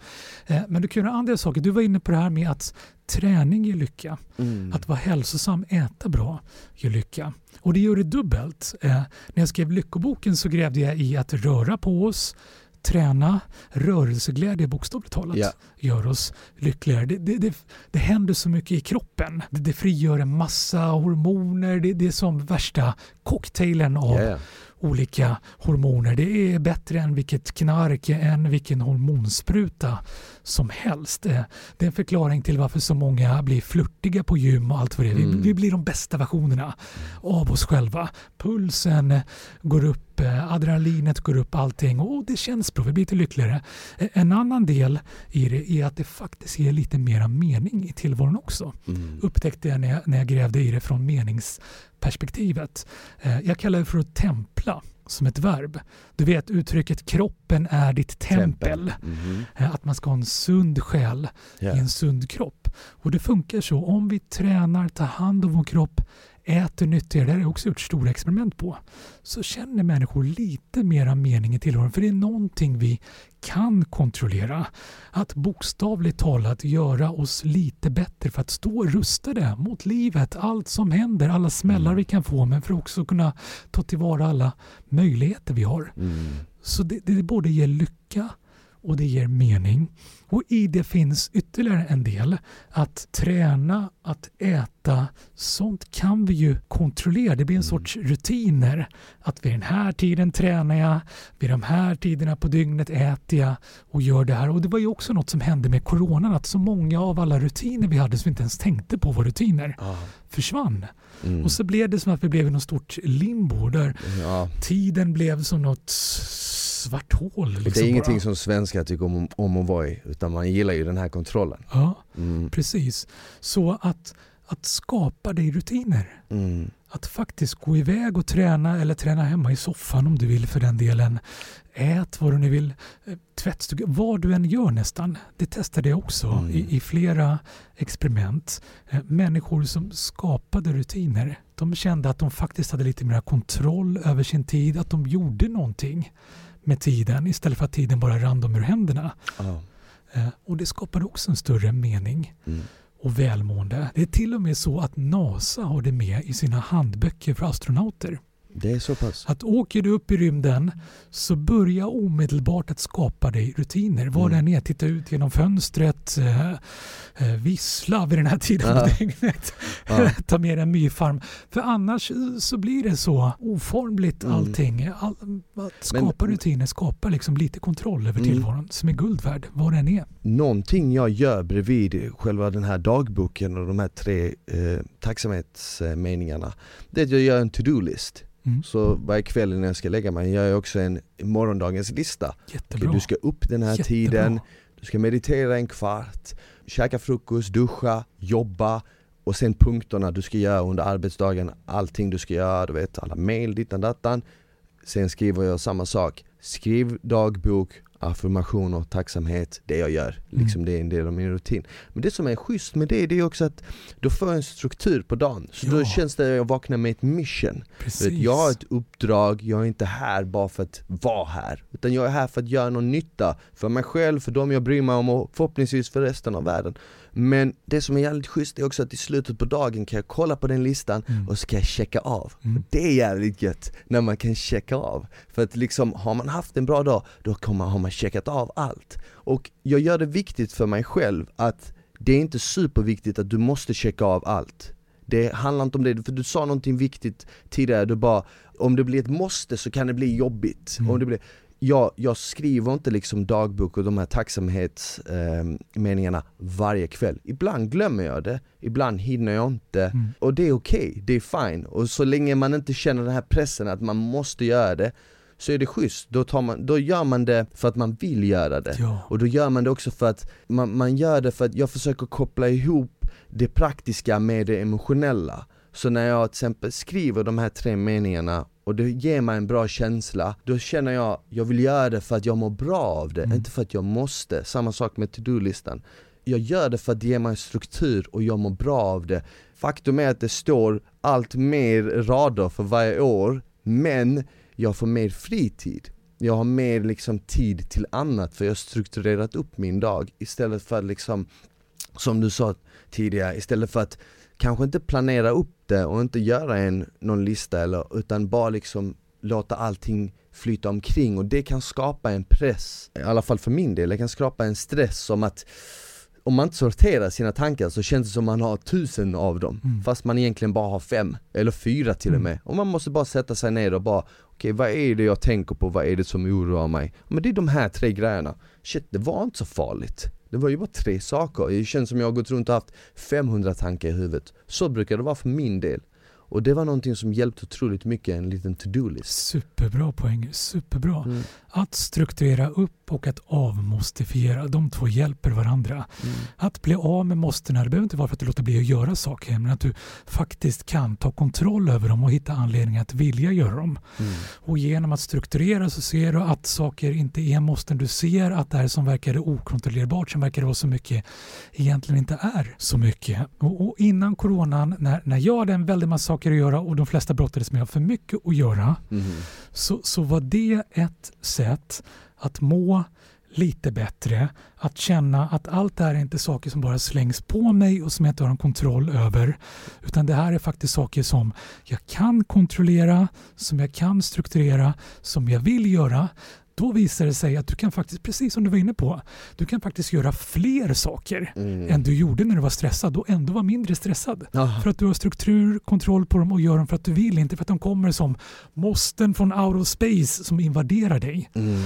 Eh, men du kan göra andra saker. Du var inne på det här med att träning ger lycka. Mm. Att vara hälsosam, äta bra, ger lycka. Och det gör det dubbelt. Eh, när jag skrev Lyckoboken så grävde jag i att röra på oss, träna, rörelseglädje bokstavligt talat Ja. gör oss lyckligare. Det, det, det, det händer så mycket i kroppen. Det, det frigör en massa hormoner. Det, det är som värsta cocktailen av ja. olika hormoner. Det är bättre än vilket knark, än vilken hormonspruta som helst. Eh, Det är en förklaring till varför så många blir flörtiga på gym och allt vad det är. Vi, Mm. vi blir de bästa versionerna av oss själva. Pulsen går upp, adrenalinet går upp, allting och det känns bra. Vi blir lite lyckligare. Eh, En annan del i det är att det faktiskt ger lite mera mening i tillvaron också Mm. upptäckte jag när, jag när jag grävde i det från meningsperspektivet. Eh, Jag kallar det för att templa som ett verb. Du vet uttrycket kroppen är ditt tempel. Mhm. Eh, Att man ska ha en sund själ Ja. i en sund kropp. Och det funkar så. Om vi tränar, tar hand om vår kropp, äter nyttigare, det har jag också gjort stora experiment på, så känner människor lite mera mening i tillvaron. För det är någonting vi kan kontrollera. Att bokstavligt talat göra oss lite bättre för att stå rustade mot livet, allt som händer, alla smällar Mm. vi kan få, men för att också kunna ta tillvara alla möjligheter vi har. Mm. Så det, det både ger lycka och det ger mening. Och i det finns ytterligare en del. Att träna, att äta, sånt kan vi ju kontrollera. Det blir en Mm. sorts rutiner. Att vid den här tiden tränar jag, vid de här tiderna på dygnet äter jag och gör det här. Och det var ju också något som hände med coronan, att så många av alla rutiner vi hade som vi inte ens tänkte på var rutiner Ja. försvann. Mm. Och så blev det som att vi blev i något stort limbo där Ja. tiden blev som något svart hål. Liksom det är ingenting bara. som svenskar tycker om, om att vara i, utan man gillar ju den här kontrollen. Ja, Mm. precis. Så att, att skapa dig rutiner. Mm. Att faktiskt gå iväg och träna eller träna hemma i soffan om du vill för den delen. Ät vad du nu vill. Eh, Tvättstuga, vad du än gör nästan. Det testade jag också Mm. i, i flera experiment. Eh, Människor som skapade rutiner. De kände att de faktiskt hade lite mer kontroll över sin tid. Att de gjorde någonting med tiden istället för att tiden bara rann dem ur händerna. Eh, Och det skapade också en större mening Mm. och välmående. Det är till och med så att NASA har det med i sina handböcker för astronauter. Det är så pass. Att åker du upp i rymden så börja omedelbart att skapa dig rutiner. Var Mm. den är, titta ut genom fönstret, eh, eh, vissla vid den här tiden på dygnet. Ta med en myrfarm. För annars eh, så blir det så oformligt Mm. allting. All, att skapa rutiner skapar liksom lite kontroll över Mm. tillvaron som är guld värd, vad den är. Någonting jag gör bredvid själva den här dagboken och de här tre eh, tacksamhetsmeningarna Det är att jag gör en to-do-list. Mm. Så varje kväll när jag ska lägga mig gör jag också en morgondagens lista. Jättebra. Du ska upp den här Jättebra. tiden, du ska meditera en kvart, käka frukost, duscha, jobba och sen punkterna du ska göra under arbetsdagen, allting du ska göra, du vet alla mail, dittan dattan. Sen skriver jag samma sak, skriv dagbok, affirmationer, tacksamhet, det jag gör. Mm. Liksom det är en del av min rutin. Men det som är schysst med det, det är också att då får jag en struktur på dagen. Så då Ja. känns det att jag vaknar med ett mission. Precis. jag har ett uppdrag, jag är inte här bara för att vara här. Utan jag är här för att göra någon nytta för mig själv, för dem jag bryr mig om och förhoppningsvis för resten av världen. Men det som är jävligt schysst är också att i slutet på dagen kan jag kolla på den listan Mm. och så kan jag checka av. Mm. Det är jävligt gött när man kan checka av. För att liksom, har man haft en bra dag, då kommer, har man checkat av allt. Och jag gör det viktigt för mig själv att det är inte superviktigt att du måste checka av allt. Det handlar inte om det, för du sa någonting viktigt tidigare, du bara om det blir ett måste så kan det bli jobbigt. Mm. Om det blir, jag, jag skriver inte liksom dagbok och de här tacksamhetsmeningarna eh, varje kväll. Ibland glömmer jag det, ibland hinner jag inte. Mm. Och det är okej, det är fine. Och så länge man inte känner den här pressen att man måste göra det, så är det schysst. Då, tar man, då gör man det för att man vill göra det. Ja. Och då gör man det också för att man, man gör det för att jag försöker koppla ihop det praktiska med det emotionella. Så när jag till exempel skriver de här tre meningarna och det ger mig en bra känsla, då känner jag, jag vill göra det för att jag mår bra av det, Mm. inte för att jag måste. Samma sak med to-do-listan. Jag gör det för att det ger mig struktur och jag mår bra av det. Faktum är att det står allt mer rader för varje år, men jag får mer fritid. Jag har mer liksom tid till annat för jag har strukturerat upp min dag istället för att liksom, som du sa tidigare, istället för att kanske inte planera upp det och inte göra en, någon lista eller, utan bara liksom låta allting flyta omkring och det kan skapa en press, i alla fall för min del, det kan skapa en stress om att om man inte sorterar sina tankar så känns det som man har tusen av dem Mm. Fast man egentligen bara har fem, eller fyra till och Mm. med Och man måste bara sätta sig ner och bara Okej vad är det jag tänker på, vad är det som oroar mig? Men det är de här tre grejerna Shit det var inte så farligt Det var ju bara tre saker, det känns som jag har gått runt och haft 500 tankar i huvudet Så brukar det vara för min del Och det var någonting som hjälpte otroligt mycket, en liten to-do-list Superbra poäng, superbra. mm. Att strukturera upp och att avmostifiera. De två hjälper varandra. Mm. Att bli av med måstena, det behöver inte vara för att du låter bli att göra saker, men att du faktiskt kan ta kontroll över dem och hitta anledningar att vilja göra dem. Mm. Och genom att strukturera så ser du att saker inte är måsten. Du ser att det här som verkade okontrollerbart, som verkade vara så mycket, egentligen inte är så mycket. Och, och innan coronan, när, när jag hade en väldig massa saker att göra och de flesta brottades med för mycket att göra, mm. så, så var det ett sätt att må lite bättre, att känna att allt det här är inte saker som bara slängs på mig och som jag inte har en kontroll över, utan det här är faktiskt saker som jag kan kontrollera, som jag kan strukturera, som jag vill göra. Då visar det sig att du kan faktiskt, precis som du var inne på, du kan faktiskt göra fler saker mm. än du gjorde när du var stressad och ändå vara mindre stressad. Aha. För att du har struktur, kontroll på dem och gör dem för att du vill, inte för att de kommer som måsten från out of space som invaderar dig. Mm.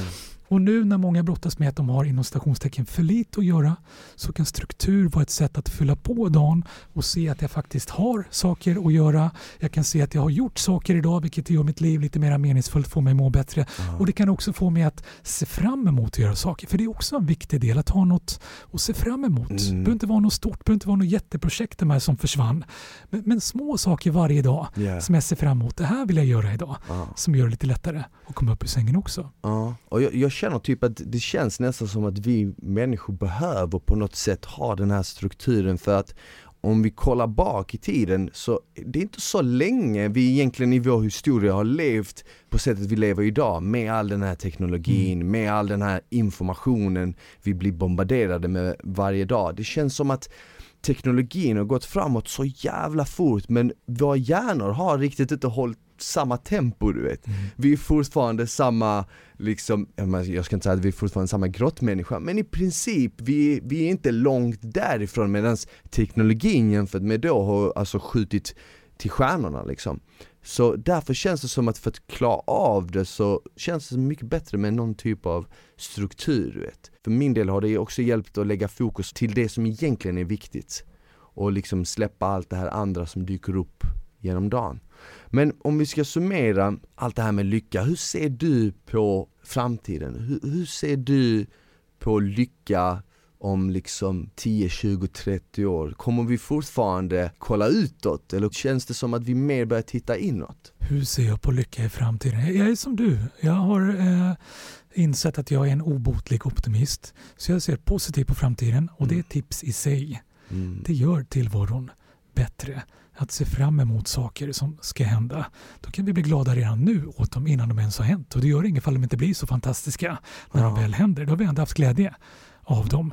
Och nu när många brottas med att de har inom stationstecken för lite att göra så kan struktur vara ett sätt att fylla på dagen och se att jag faktiskt har saker att göra. Jag kan se att jag har gjort saker idag vilket gör mitt liv lite mer meningsfullt, får mig må bättre. Mm. Och det kan också få mig att se fram emot att göra saker. För det är också en viktig del att ha något att se fram emot. Mm. Det behöver inte vara något stort, det behöver inte vara något jätteprojekt de här som försvann. Men, men små saker varje dag yeah. som jag ser fram emot. Det här vill jag göra idag. Mm. Som gör det lite lättare att komma upp ur sängen också. Och jag, jag känner typ att det känns nästan som att vi människor behöver på något sätt ha den här strukturen för att om vi kollar bak i tiden så det är inte så länge vi egentligen i vår historia har levt på sättet vi lever idag med all den här teknologin, mm. med all den här informationen vi blir bombarderade med varje dag. Det känns som att teknologin har gått framåt så jävla fort men våra hjärnor har riktigt inte hållit samma tempo du vet. Mm. Vi är fortfarande samma, liksom, jag ska inte säga att vi är fortfarande samma grottmänniska, men i princip, vi, vi är inte långt därifrån medan teknologin jämfört med då har alltså skjutit till stjärnorna liksom. Så därför känns det som att för att klara av det så känns det mycket bättre med någon typ av struktur du vet. För min del har det också hjälpt att lägga fokus till det som egentligen är viktigt och liksom släppa allt det här andra som dyker upp genom dagen. Men om vi ska summera allt det här med lycka, hur ser du på framtiden? Hur, hur ser du på lycka om liksom 10, 20, 30 år? Kommer vi fortfarande kolla utåt eller känns det som att vi mer börjar titta inåt? Hur ser jag på lycka i framtiden? Jag är som du. Jag har eh, insett att jag är en obotlig optimist. Så jag ser positivt på framtiden och det är mm. tips i sig. Mm. Det gör tillvaron bättre att se fram emot saker som ska hända. Då kan vi bli glada redan nu åt dem innan de ens har hänt. Och det gör inget fall de inte blir så fantastiska när ja. de väl händer. Då har vi ändå haft glädje av dem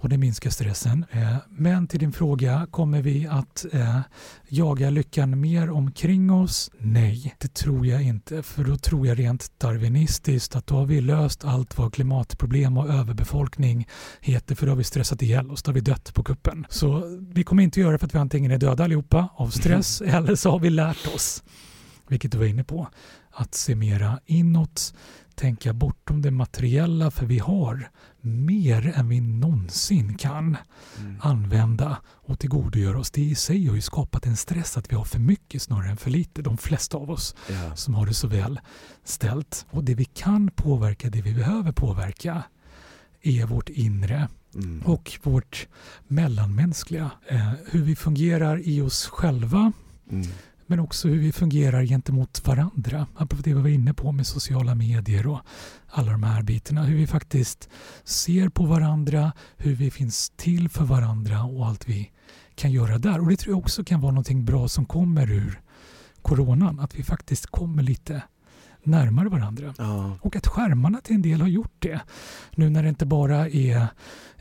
och det minskar stressen. Eh, men till din fråga, kommer vi att eh, jaga lyckan mer omkring oss? Nej, det tror jag inte. För då tror jag rent darwinistiskt att då har vi löst allt vad klimatproblem och överbefolkning heter för då har vi stressat ihjäl oss, då har vi dött på kuppen. Så vi kommer inte göra det för att vi antingen är döda allihopa av stress eller så har vi lärt oss, vilket du var inne på, att se mera inåt, tänka bortom det materiella för vi har mer än vi någonsin kan mm. använda och tillgodogöra oss. Det i sig har ju skapat en stress att vi har för mycket snarare än för lite. De flesta av oss yeah. som har det så väl ställt. Och det vi kan påverka, det vi behöver påverka är vårt inre mm. och vårt mellanmänskliga. Eh, hur vi fungerar i oss själva mm men också hur vi fungerar gentemot varandra. Apropå det vi var inne på med sociala medier och alla de här bitarna. Hur vi faktiskt ser på varandra, hur vi finns till för varandra och allt vi kan göra där. Och det tror jag också kan vara någonting bra som kommer ur coronan. Att vi faktiskt kommer lite närmare varandra. Ja. Och att skärmarna till en del har gjort det. Nu när det inte bara är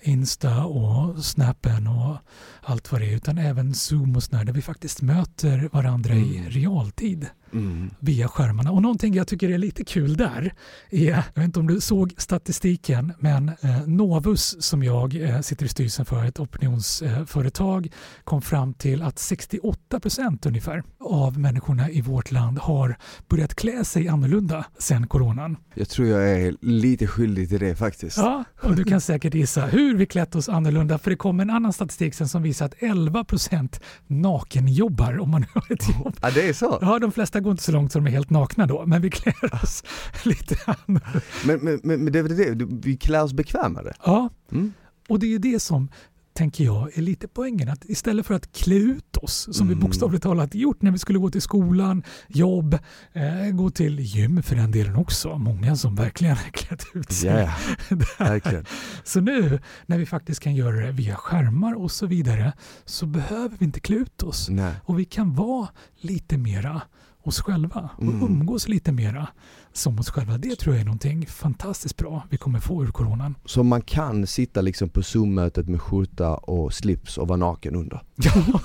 Insta och Snappen och allt vad det är utan även Zoom och sådär där vi faktiskt möter varandra mm. i realtid mm. via skärmarna. Och någonting jag tycker är lite kul där är, jag vet inte om du såg statistiken, men eh, Novus som jag eh, sitter i styrelsen för, ett opinionsföretag, eh, kom fram till att 68 procent ungefär av människorna i vårt land har börjat klä sig annorlunda sen coronan. Jag tror jag är lite skyldig till det faktiskt. Ja, och du kan säkert gissa hur vi klätt oss annorlunda för det kom en annan statistik sen som visar att 11 procent nakenjobbar om man har ett jobb. Ja, det är så? Ja, de flesta går inte så långt så de är helt nakna då, men vi klär oss lite annorlunda. Men, men, men, men det är väl det, vi klär oss bekvämare? Ja, Mm. och det är ju det som tänker jag är lite poängen. Att istället för att klä ut oss, som vi Mm. bokstavligt talat gjort när vi skulle gå till skolan, jobb, eh, gå till gym för den delen också. Många som verkligen har klätt ut sig. Verkligen. Så nu när vi faktiskt kan göra det via skärmar och så vidare så behöver vi inte klä ut oss. Nej. Och vi kan vara lite mera oss själva och Mm. umgås lite mera som oss själva. Det tror jag är någonting fantastiskt bra vi kommer få ur coronan. Så man kan sitta liksom på Zoom-mötet med skjorta och slips och vara naken under? Ja,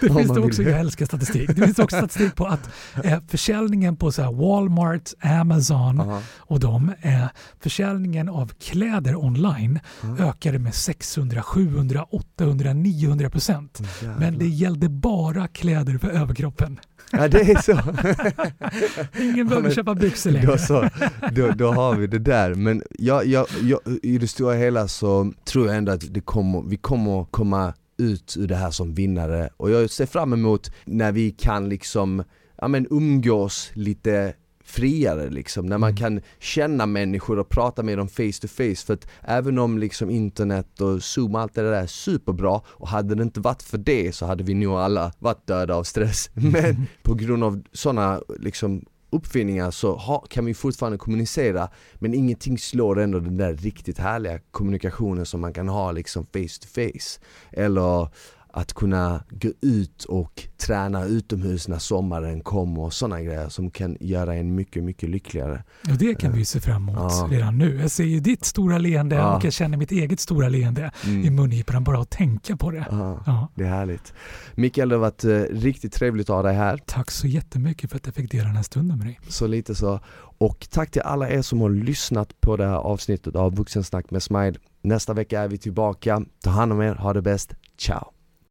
det Om finns det också. Jag älskar statistik. Det finns också statistik på att eh, försäljningen på så Walmart, Amazon Aha. och de, eh, försäljningen av kläder online Ja. ökade med 600, 700, 800, 900 procent. Men det gällde bara kläder för överkroppen. Ja det är så. Ingen behöver men köpa byxor då, längre. så då, då har vi det där. Men jag, jag, jag, i det stora hela så tror jag ändå att det kommer, vi kommer komma ut ur det här som vinnare. Och jag ser fram emot när vi kan liksom, ja men umgås lite friare liksom, när man Mm. kan känna människor och prata med dem face to face för att även om liksom internet och zoom och allt det där är superbra och hade det inte varit för det så hade vi nog alla varit döda av stress men på grund av sådana liksom uppfinningar så ha, kan vi fortfarande kommunicera men ingenting slår ändå den där riktigt härliga kommunikationen som man kan ha liksom face to face eller att kunna gå ut och träna utomhus när sommaren kommer och sådana grejer som kan göra en mycket, mycket lyckligare. Och det kan vi se fram emot Ja. redan nu. Jag ser ju ditt stora leende Ja. och jag känner mitt eget stora leende i Mm. mungiporna bara att tänka på det. Ja, Ja. det är härligt. Mikael, det har varit eh, riktigt trevligt att ha dig här. Tack så jättemycket för att jag fick dela den här stunden med dig. Så lite så. Och tack till alla er som har lyssnat på det här avsnittet av Vuxensnack med Smile. Nästa vecka är vi tillbaka. Ta hand om er, ha det bäst. Ciao!